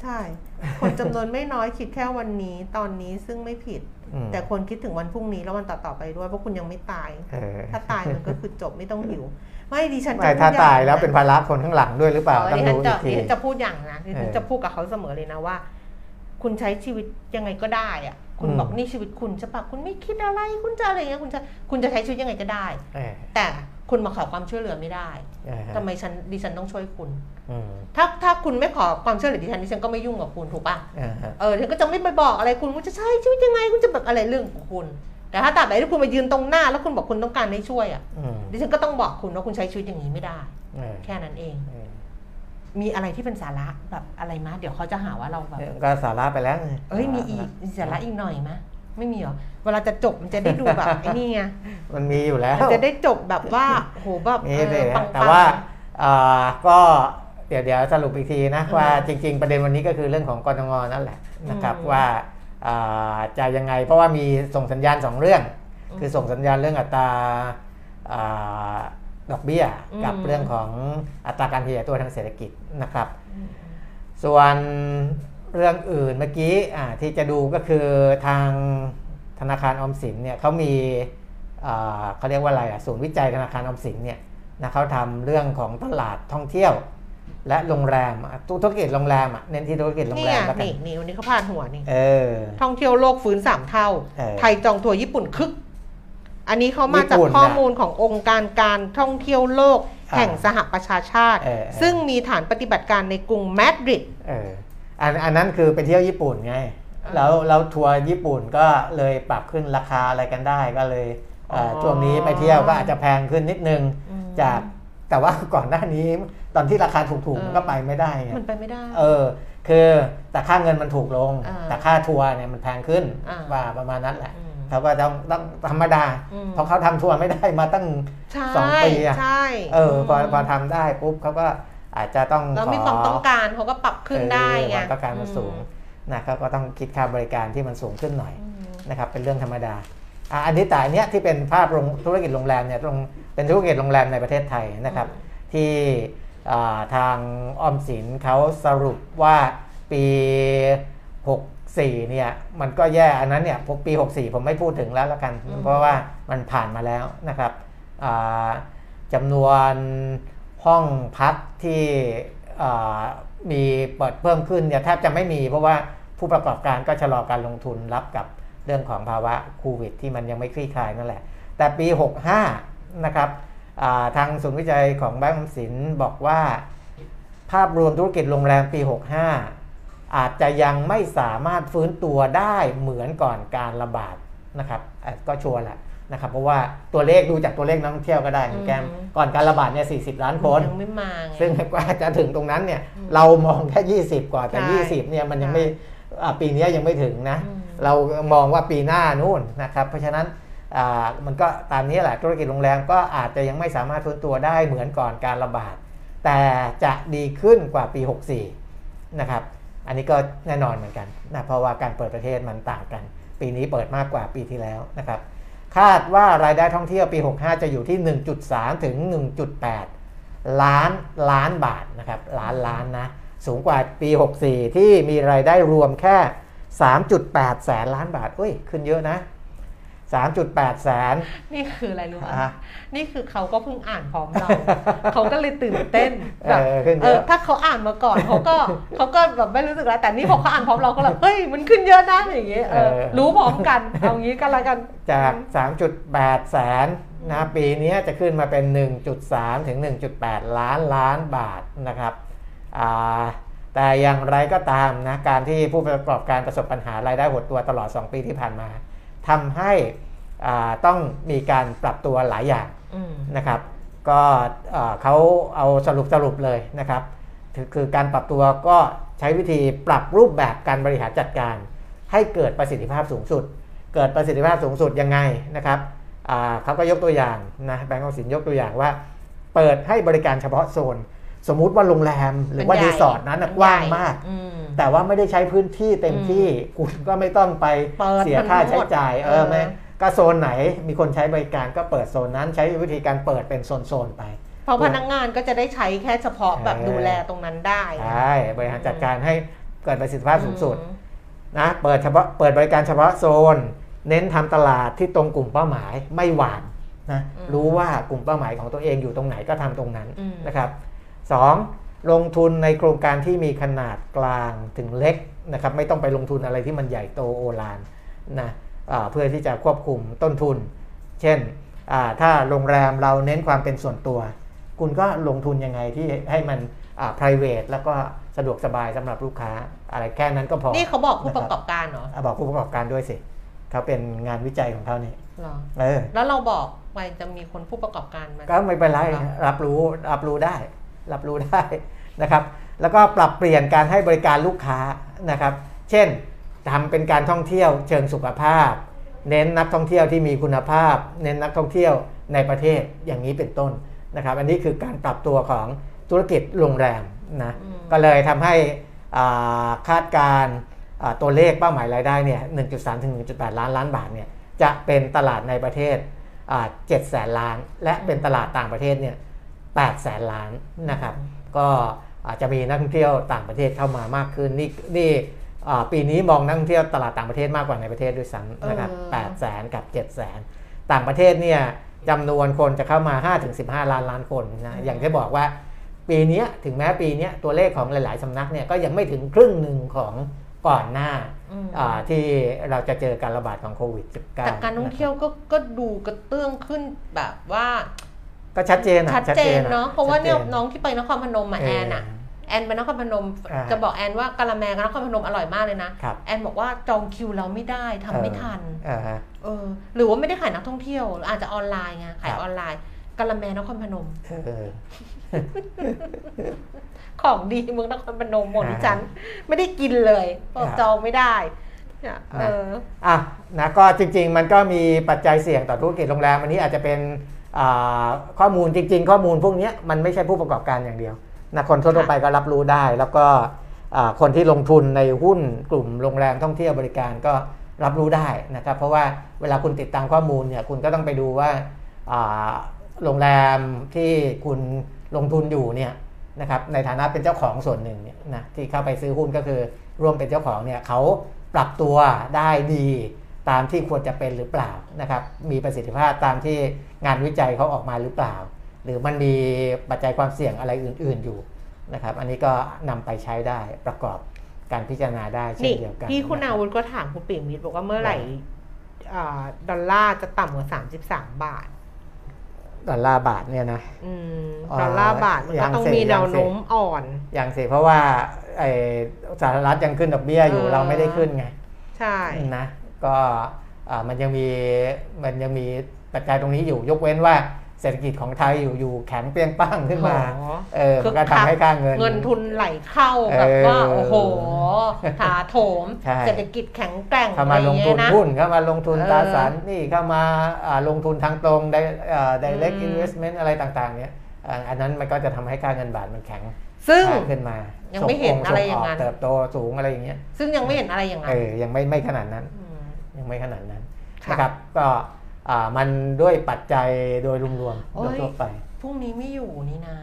ใช่ คนจำนวนไม่น้อยคิดแค่วันนี้ตอนนี้ซึ่งไม่ผิดอืมแต่ควรคิดถึงวันพรุ่งนี้แล้ววันต่อๆไปด้วยเพราะคุณยังไม่ตายเออถ้าตายมันก็คือจบไม่ต้องหิว ไม่ดิฉันจะไม่พูดถ้าองตายแล้วะเป็นภาระคนข้างหลังด้วยหรือเปล่าอ๋อต้อดิงฉันรู้จะอีกทีดิฉันจะพูดอย่างนะดิฉันเออจะพูดกับเขาเสมอเลยนะว่า คุณใช้ชีวิตยังไงก็ได้อะคุณอืมบอกนี่ชีวิตคุณใช่ปะคุณไม่คิดอะไร คุณจะอะไรเงี้ยคุณจะคุณจะใช้ชีวิตยังไงก็ได้เออแต่คุณมาขอความช่วยเหลือไม่ได้เออทำไมฉันดิฉันต้องช่วยคุณอืมถ้าถ้าคุณไม่ขอความช่วยเหลือดิฉันดิฉันก็ไม่ยุ่งกับคุณถูกปะเออฮะเออฉันก็จะไม่ไปบอกอะไรคุณคุณจะใช้ชีวิตยังไงคุณจะแบบอะไรเรื่องของคุณ แต่ถ้าตราบใดที่คุณมายืนตรงหน้า แล้วคุณบอกคุณต้องการให้ช่วยอะอืมดิฉันก็ต้องบอกคุณว่าคุณใช้ชีวิตอย่างนี้ไม่ได้เออแค่นั้นเองเออมีอะไรที่เป็นสาระแบบอะไรมาเดี๋ยวเขาจะหาว่าเราแบบก็สาระไปแล้วไงเอ้ยมีอีกมีสาระอีกหน่อยมะไม่มีเหรอ เวลาจะจบมันจะได้ดูแบบไอ้นี่ไง มันมีอยู่แล้วมันจะได้จบแบบว่าโหแบบมีเอเลยอปังๆแต่ว่าอ่าก็เดี๋ยวเดี๋ยวสรุปอีกทีนะว่าจริง ๆ ประเด็นวันนี้ก็คือเรื่องของกรงงนั่นแหละนะครับอืมว่าอ่า จะยังไงเพราะว่ามีส่งสัญญาณสองเรื่องอืมคือส่งสัญญาณเรื่องอัตราอ่าดอกเบี้ยอืมกับเรื่องของอัตราการขยายตัวทางเศรษฐกิจนะครับ ส่วนเรื่องอื่นเมื่อกี้อ่าที่จะดูก็คือทางธนาคารออมสินเนี่ยเขามีอ่าเขาเรียกว่าอะไรอะศูนย์วิจัยธนาคารออมสินเนี่ยนะเขาทำเรื่องของตลาดท่องเที่ยว และโรงแรมอะธุรกิจโรงแรมอะเน้นที่ธุรกิจโรงนี่แรไงมแล้วกันนี่นี่วันนี้เขาพาดหัวนี่เออท่องเที่ยวโลกฟื้นสามเท่าเออไทยจองทัวร์ญี่ปุ่นคึก อันนี้เขามาญี่จากปุ่นข้อน่ะมูลขององค์การการท่องเที่ยวโลกอ่าแห่งสหประชาชาติเออเออซึ่งมีฐานปฏิบัติการในกรุงมาดริดเอออันอันนั้นคือไปเที่ยวญี่ปุ่นไงอ่าแล้วแล้วทัวร์ญี่ปุ่นก็เลยปรับขึ้นราคาอะไรกันได้ก็เลยเอ่อออช่วงนี้ไปเที่ยวก็อาจจะแพงขึ้นนิดนึงอืมจากแต่ว่าก่อนหน้านี้ ตอนที่ราคาถูกๆเออมันก็ไปไม่ได้ไงมันไปไม่ได้ เออ คือแต่ค่าเงินมันถูกลงอ่าแต่ค่าทัวร์เนี่ยมันแพงขึ้นอ่าว่าประมาณนั้นแหละอืมเขาก็ต้องต้องธรรมดาอืมเพราะเขาทำทัวร์ไม่ได้มาตั้งใช่สองปีอะใช่เออพอมพอทำได้ปุ๊บเขาก็อาจจะต้องแล้วขมีความต้องการเขาก็ปรับขึ้นได้เออไงความต้องการมันสูงนะเขาก็ต้องคิดค่าบริการที่มันสูงขึ้นหน่อยอืมนะครับเป็นเรื่องธรรมดาอะอันนี้แต่อันเนี้ยที่เป็นภาพโรงธุรกิจโรงแรมเนี่ยตรงเป็นธุรกิจโรงแรมในประเทศไทยนะครับที่อ่า ทางออมสินเขาสรุปว่าปี 64 เนี่ย มันก็แย่อันนั้นเนี่ยพวกปี 64 ผมไม่พูดถึงแล้วแล้วกันอืมเพราะว่ามันผ่านมาแล้วนะครับอ่าจำนวนห้องพักที่อ่ามีเปิดเพิ่มขึ้นเนี่ยแทบจะไม่มี เพราะว่าผู้ประกอบการก็ชะลอการลงทุนรับกับเรื่องของภาวะโควิดที่มันยังไม่คลี่คลายนั่นแหละ แต่ปี 65 นะครับอ่า ทางศูนย์วิจัยของแบงก์ออมสินบอกว่า ภาพรวมธุรกิจโรงแรมปี 65 อาจจะยังไม่สามารถฟื้นตัวได้เหมือนก่อนการระบาดนะครับอะก็ชัวร์แหละนะครับเพราะว่าตัวเลขดูจากตัวเลขนักท่องเที่ยวก็ได้คุณแก้มอืมก่อนการระบาดเนี่ย40 ล้านคนยังไม่มาไงซึ่งกว่าจะถึงตรงนั้นเนี่ยอืมเรามองแค่20 กว่าแต่ใช่20เนี่ยมันยังไม่อ่าปีนี้ยังไม่ถึงนะอืมเรามองว่าปีหน้านู่นนะครับ เพราะฉะนั้นอ่า มันก็ตามนี้แหละธุรกิจโรงแรมก็อาจจะยังไม่สามารถฟื้นตัวได้เหมือนก่อนการระบาด แต่จะดีขึ้นกว่าปี 64 นะครับ อันนี้ก็แน่นอนเหมือนกันนะเพราะว่าการเปิดประเทศมันต่างกัน ปีนี้เปิดมากกว่าปีที่แล้วนะครับ คาดว่ารายได้ท่องเที่ยวปี 65 จะอยู่ที่ 1.3 ถึง 1.8 ล้านล้านบาทนะครับล้านล้านนะสูงกว่าปี 64 ที่มีรายได้รวมแค่ 3.8 แสนล้านบาทเอ้ยขึ้นเยอะนะ 3.8 แสน นี่คืออะไรรู้ไหมอะนี่คือเขาก็เพิ่งอ่านพร้อมเรา เขาก็เลยตื่นเต้นแบบเออขึ้นเยเอออะ ถ้าเขาอ่านมาก่อนเขาก็เขาก็แบบไม่รู้สึกแล้วแต่นี่พอเขาอ่านพร้อมเราก็แบบเฮ้ยมันขึ้นเยอะนะอย่างเงี้ยเออเออ รู้พร้อมกันเอางี้กันละกันจาก 3.8 แสนนะปีนี้จะขึ้นมาเป็น 1.3 ถึง 1.8 ล้านล้านบาทนะครับอ่าแต่อย่างไรก็ตามนะการที่ผู้ประกอบการประสบปัญหารายได้หดตัวตลอด 2 ปีที่ผ่านมา ทำให้อ่าต้องมีการปรับตัวหลายอย่างอืมนะครับ ก็เอ่อเขาเอาสรุปสรุปเลยนะครับคือคือการปรับตัวก็ใช้วิธีปรับรูปแบบการบริหารจัดการ ให้เกิดประสิทธิภาพสูงสุด เกิดประสิทธิภาพสูงสุดยังไงนะครับอ่าเขาก็ยกตัวอย่างนะแบงก์ออมสินยกตัวอย่างว่า เปิดให้บริการเฉพาะโซน สมมุติว่าโรงแรมหรือว่ามันใหญ่รีสอร์ทนั้นน่ะมันกว้างใหญ่มากอืมแต่ว่าไม่ได้ใช้พื้นที่เต็มที่คุณก็ไม่ต้องไปเปิดเสียค่าใช้จ่ายมันหมดเออเออไหมก็โซนไหนมีคนใช้บริการก็เปิดโซนนั้นใช้วิธีการเปิดเป็นโซนๆไปเพราะพนักงานก็จะได้ใช้แค่เฉพาะแบบเออดูแลตรงนั้นได้ใช่บริหารจัดการให้เกิดประสิทธิภาพสูงสุดอืมนะเปิดเฉพาะเปิดบริการเฉพาะโซน เน้นทำตลาดที่ตรงกลุ่มเป้าหมายไม่หวานนะอืมรู้ว่ากลุ่มเป้าหมายของตัวเองอยู่ตรงไหนก็ทำตรงนั้นอืมนะครับ สองลงทุนในโครงการที่มีขนาดกลางถึงเล็กนะครับไม่ต้องไปลงทุนอะไรที่มันใหญ่โตโอฬารนะอ่าเพื่อที่จะควบคุมต้นทุน เช่นอ่าถ้าโรงแรมเราเน้นความเป็นส่วนตัว คุณก็ลงทุนยังไงที่ให้มันอ่า private แล้วก็สะดวกสบายสำหรับลูกค้า อะไรแค่นั้นก็พอ นี่เขาบอกผู้ประกอบการเหรออะบอกผู้ประกอบการด้วยสิเขาเป็นงานวิจัยของเขานี่เหรอเออแล้วเราบอกไปจะมีคนผู้ประกอบการมาก็ไม่เป็นไรครับรับรู้รับรู้ได้ รับรู้ได้นะครับ แล้วก็ปรับเปลี่ยนการให้บริการลูกค้านะครับ เช่นทำเป็นการท่องเที่ยวเชิงสุขภาพ เน้นนักท่องเที่ยวที่มีคุณภาพ เน้นนักท่องเที่ยวในประเทศอย่างนี้เป็นต้นนะครับ อันนี้คือการปรับตัวของธุรกิจโรงแรมนะอืมก็เลยทำให้อ่าคาดการณ์อ่าตัวเลขเป้าหมายรายได้เนี่ย 1.3 ถึง 1.8 ล้านล้านบาทเนี่ยจะเป็นตลาดในประเทศอ่า7แสนล้าน และเป็นตลาดต่างประเทศเนี่ย 8แสนล้านนะครับ ก็อาจจะมีนักท่องเที่ยวต่างประเทศเข้ามามากขึ้น นี่นี่อ่าปีนี้มองนักท่องเที่ยวตลาดต่างประเทศมากกว่าในประเทศด้วยซ้ำนะครับเออ8แสนกับ7แสนต่างประเทศเนี่ยจำนวนคนจะเข้ามา 5-15 ล้านล้านคนนะอย่างที่บอกว่าปีเนี้ยถึงแม้ปีเนี้ยตัวเลขของหลายๆสำนักเนี่ยก็ยังไม่ถึงครึ่งหนึ่งของก่อนหน้าอืมอ่าที่เราจะเจอการระบาดของโควิด -19 แต่การท่องเที่ยวก็ก็ดูกระเตื้องขึ้นแบบว่า ก็ชัดเจนอะชัดเจนอเนาะเพราะว่าเนี่ยชัดจน้องที่ไปนครพนมมาแอนอะแอนไปนครพนมอ่าจะบอกแอนว่ากะละแมกับนครพนมอร่อยมากเลยนะครับแอนบอกว่าจองคิวเราไม่ได้ทำไม่ทันเออฮะเออหรือว่าไม่ได้ขายนักท่องเที่ยวหรืออาจจะออนไลน์ไงขายครับออนไลน์กะละแมนครพนมเออของดีเมืองนครพนมหมดอ่าดิฉัน ไม่ได้กินเลยบอกครับจองไม่ได้เนี่ยเอออะนะก็จริง ๆ มันก็มีปัจจัยเสี่ยงต่อธุรกิจโรงแรมอันนี้อาจจะเป็นอ่า ข้อมูลจริง ๆ ข้อมูลพวกนี้มันไม่ใช่ผู้ประกอบการอย่างเดียวนะคนทั่วไปก็รับรู้ได้ แล้วก็คนที่ลงทุนในหุ้นกลุ่มโรงแรมท่องเที่ยวบริการก็รับรู้ได้นะครับเพราะว่าเวลาคุณติดตามข้อมูลเนี่ยคุณก็ต้องไปดูว่าโรงแรมที่คุณลงทุนอยู่เนี่ยนะครับในฐานะเป็นเจ้าของส่วนหนึ่งเนี่ยนะที่เข้าไปซื้อหุ้นก็คือร่วมเป็นเจ้าของเนี่ยเขาปรับตัวได้ดี ตามที่ควรจะเป็นหรือเปล่านะครับ มีประสิทธิภาพตามที่งานวิจัยเขาออกมาหรือเปล่า หรือมันมีปัจจัยความเสี่ยงอะไรอื่น ๆอยู่นะครับ อันนี้ก็นำไปใช้ได้ประกอบการพิจารณาได้เช่นี่นเดียวกันพี่คุณนะอารับวุธก็ถามคุณปิ่มมิตรบอกว่าเมื่อไหร่อ่าดอลลาร์จะต่ำกว่าสามสิบสามบาทดอลลาร์บาทเนี่ยนะอืมอ่าดอลลาร์บาทมันยัก็งต้องสิมีแนวยังสิโน้มอ่อน อย่างสิเพราะว่าไอ้สหรัฐยังขึ้นดอกเบี้ยอยู่เออเราไม่ได้ขึ้นไง ใช่นะ ก็อ่ามันยังมีมันยังมีปัจจัยตรงนี้อยู่ยกเว้นว่าเศรษฐกิจของไทยอยู่อยู่แข็งเปรี้ยงปั้งขึ้นมาโอ้โหเออมันก็ทำให้ค่าเงิน เงินทุนไหลเข้าแบบว่าเออโอ้โห ถาโถมใช่เศรษฐกิจแข็งแกร่งเข้าอะไรมาอลย่างงทุเงี้นยนะหุ้นเข้ามาลงทุนเออตราสารหนี่เข้ามาอ่าลงทุนทางตรงได้อ่า direct อืม investment อะไรต่างๆ เนี่ยอ่าอันนั้นมันก็จะทำให้ค่าเงินบาทมันแข็งซึ่งค่าขึ้นมา ยังไม่เห็นส่งอะไรส่อย่างนั้นกเติบโตสูงอะไรอย่างเงี้ย ซึ่งยังไม่เห็นอะไรอย่างนั้เอนอยังไม่ไม่ขนาดนั้นม ยังไม่ขนาดนั้นค่ะนะครับก็อ่ามันด้วยปัจจัยโดยรวมโอ้ๆยทั่วๆไปพรุ่งนี้ไม่อยู่นี่นา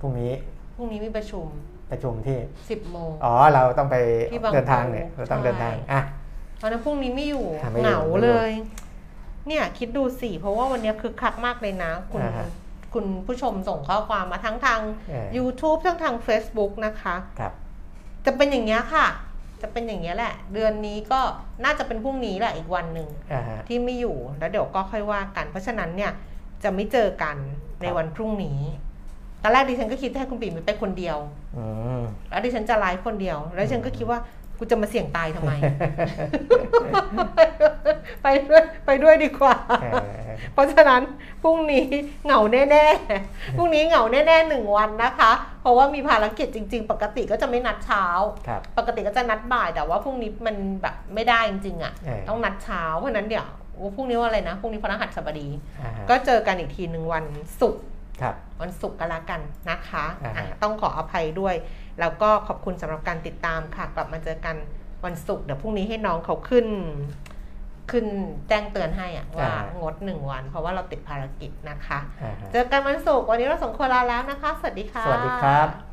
พรุ่งนี้พรุ่งนี้มีประชุมประชุมที่ 10โมงอ๋อเราต้องไปที่บางเดินทางเนี่ยปูเราต้องใช่เดินทางอะเพราะฉะนั้นพรุ่งนี้ไม่อยู่อะไม่อยู่เหงาไม่อยู่เลย เนี่ยคิดดูสิเพราะว่าวันนี้คือคักมากเลยนะ คุณอ่าฮะคุณผู้ชมส่งข้อความมาทั้งทางเออ YouTube ทั้งทาง Facebook นะคะ ครับ จะเป็นอย่างเงี้ยค่ะ จะเป็นอย่างเงี้ยแหละ เดือนนี้ก็น่าจะเป็นพรุ่งนี้แหละอีกวันหนึ่งอ่าฮะที่ไม่อยู่แล้วเดี๋ยวก็ค่อยว่ากัน เพราะฉะนั้นเนี่ยจะไม่เจอกันในครับวันพรุ่งนี้ตอนแรกดิฉันก็คิดให้คุณปิ่มไปคนเดียวอืมแล้วดิฉันจะไลฟ์คนเดียว แล้วดิฉันก็คิดว่า กูจะมาเสี่ยงตายทำไม ไปด้วยไปด้วยดีกว่าเออเพราะฉะนั้นพรุ่งนี้เหงาแน่ๆพรุ่งนี้เหงาแน่ๆหนึ่งวันนะคะ เพราะว่ามีภารกิจจริง ๆ ปกติก็จะไม่นัดเช้าครับปกติก็จะนัดบ่ายแต่ว่าพรุ่งนี้มันแบบไม่ได้จริงๆอะ่ะเออต้องนัดเช้าเพราะฉะนั้นเดี๋ยวโอ้พรุ่งนี้ว่าอะไรนะพรุ่งนี้พฤหัสบดีอ่าฮะก็เจอกันอีกทีหนึ่งวันศุกร์ครับ วันศุกร์ก็แล้วกันนะคะอ่าฮะอะต้องขออภัยด้วย แล้วก็ขอบคุณสำหรับการติดตามค่ะ กลับมาเจอกันวันศุกร์เดี๋ยวพรุ่งนี้ให้น้องเขาขึ้น ขึ้นแจ้งเตือนให้อะว่าอ่างดหนึ่งวัน เพราะว่าเราติดภารกิจนะคะอ่าฮะเจอกันวันศุกร์วันนี้เราสองคนลาแล้วนะคะ สวัสดีค่ะ สวัสดีครับ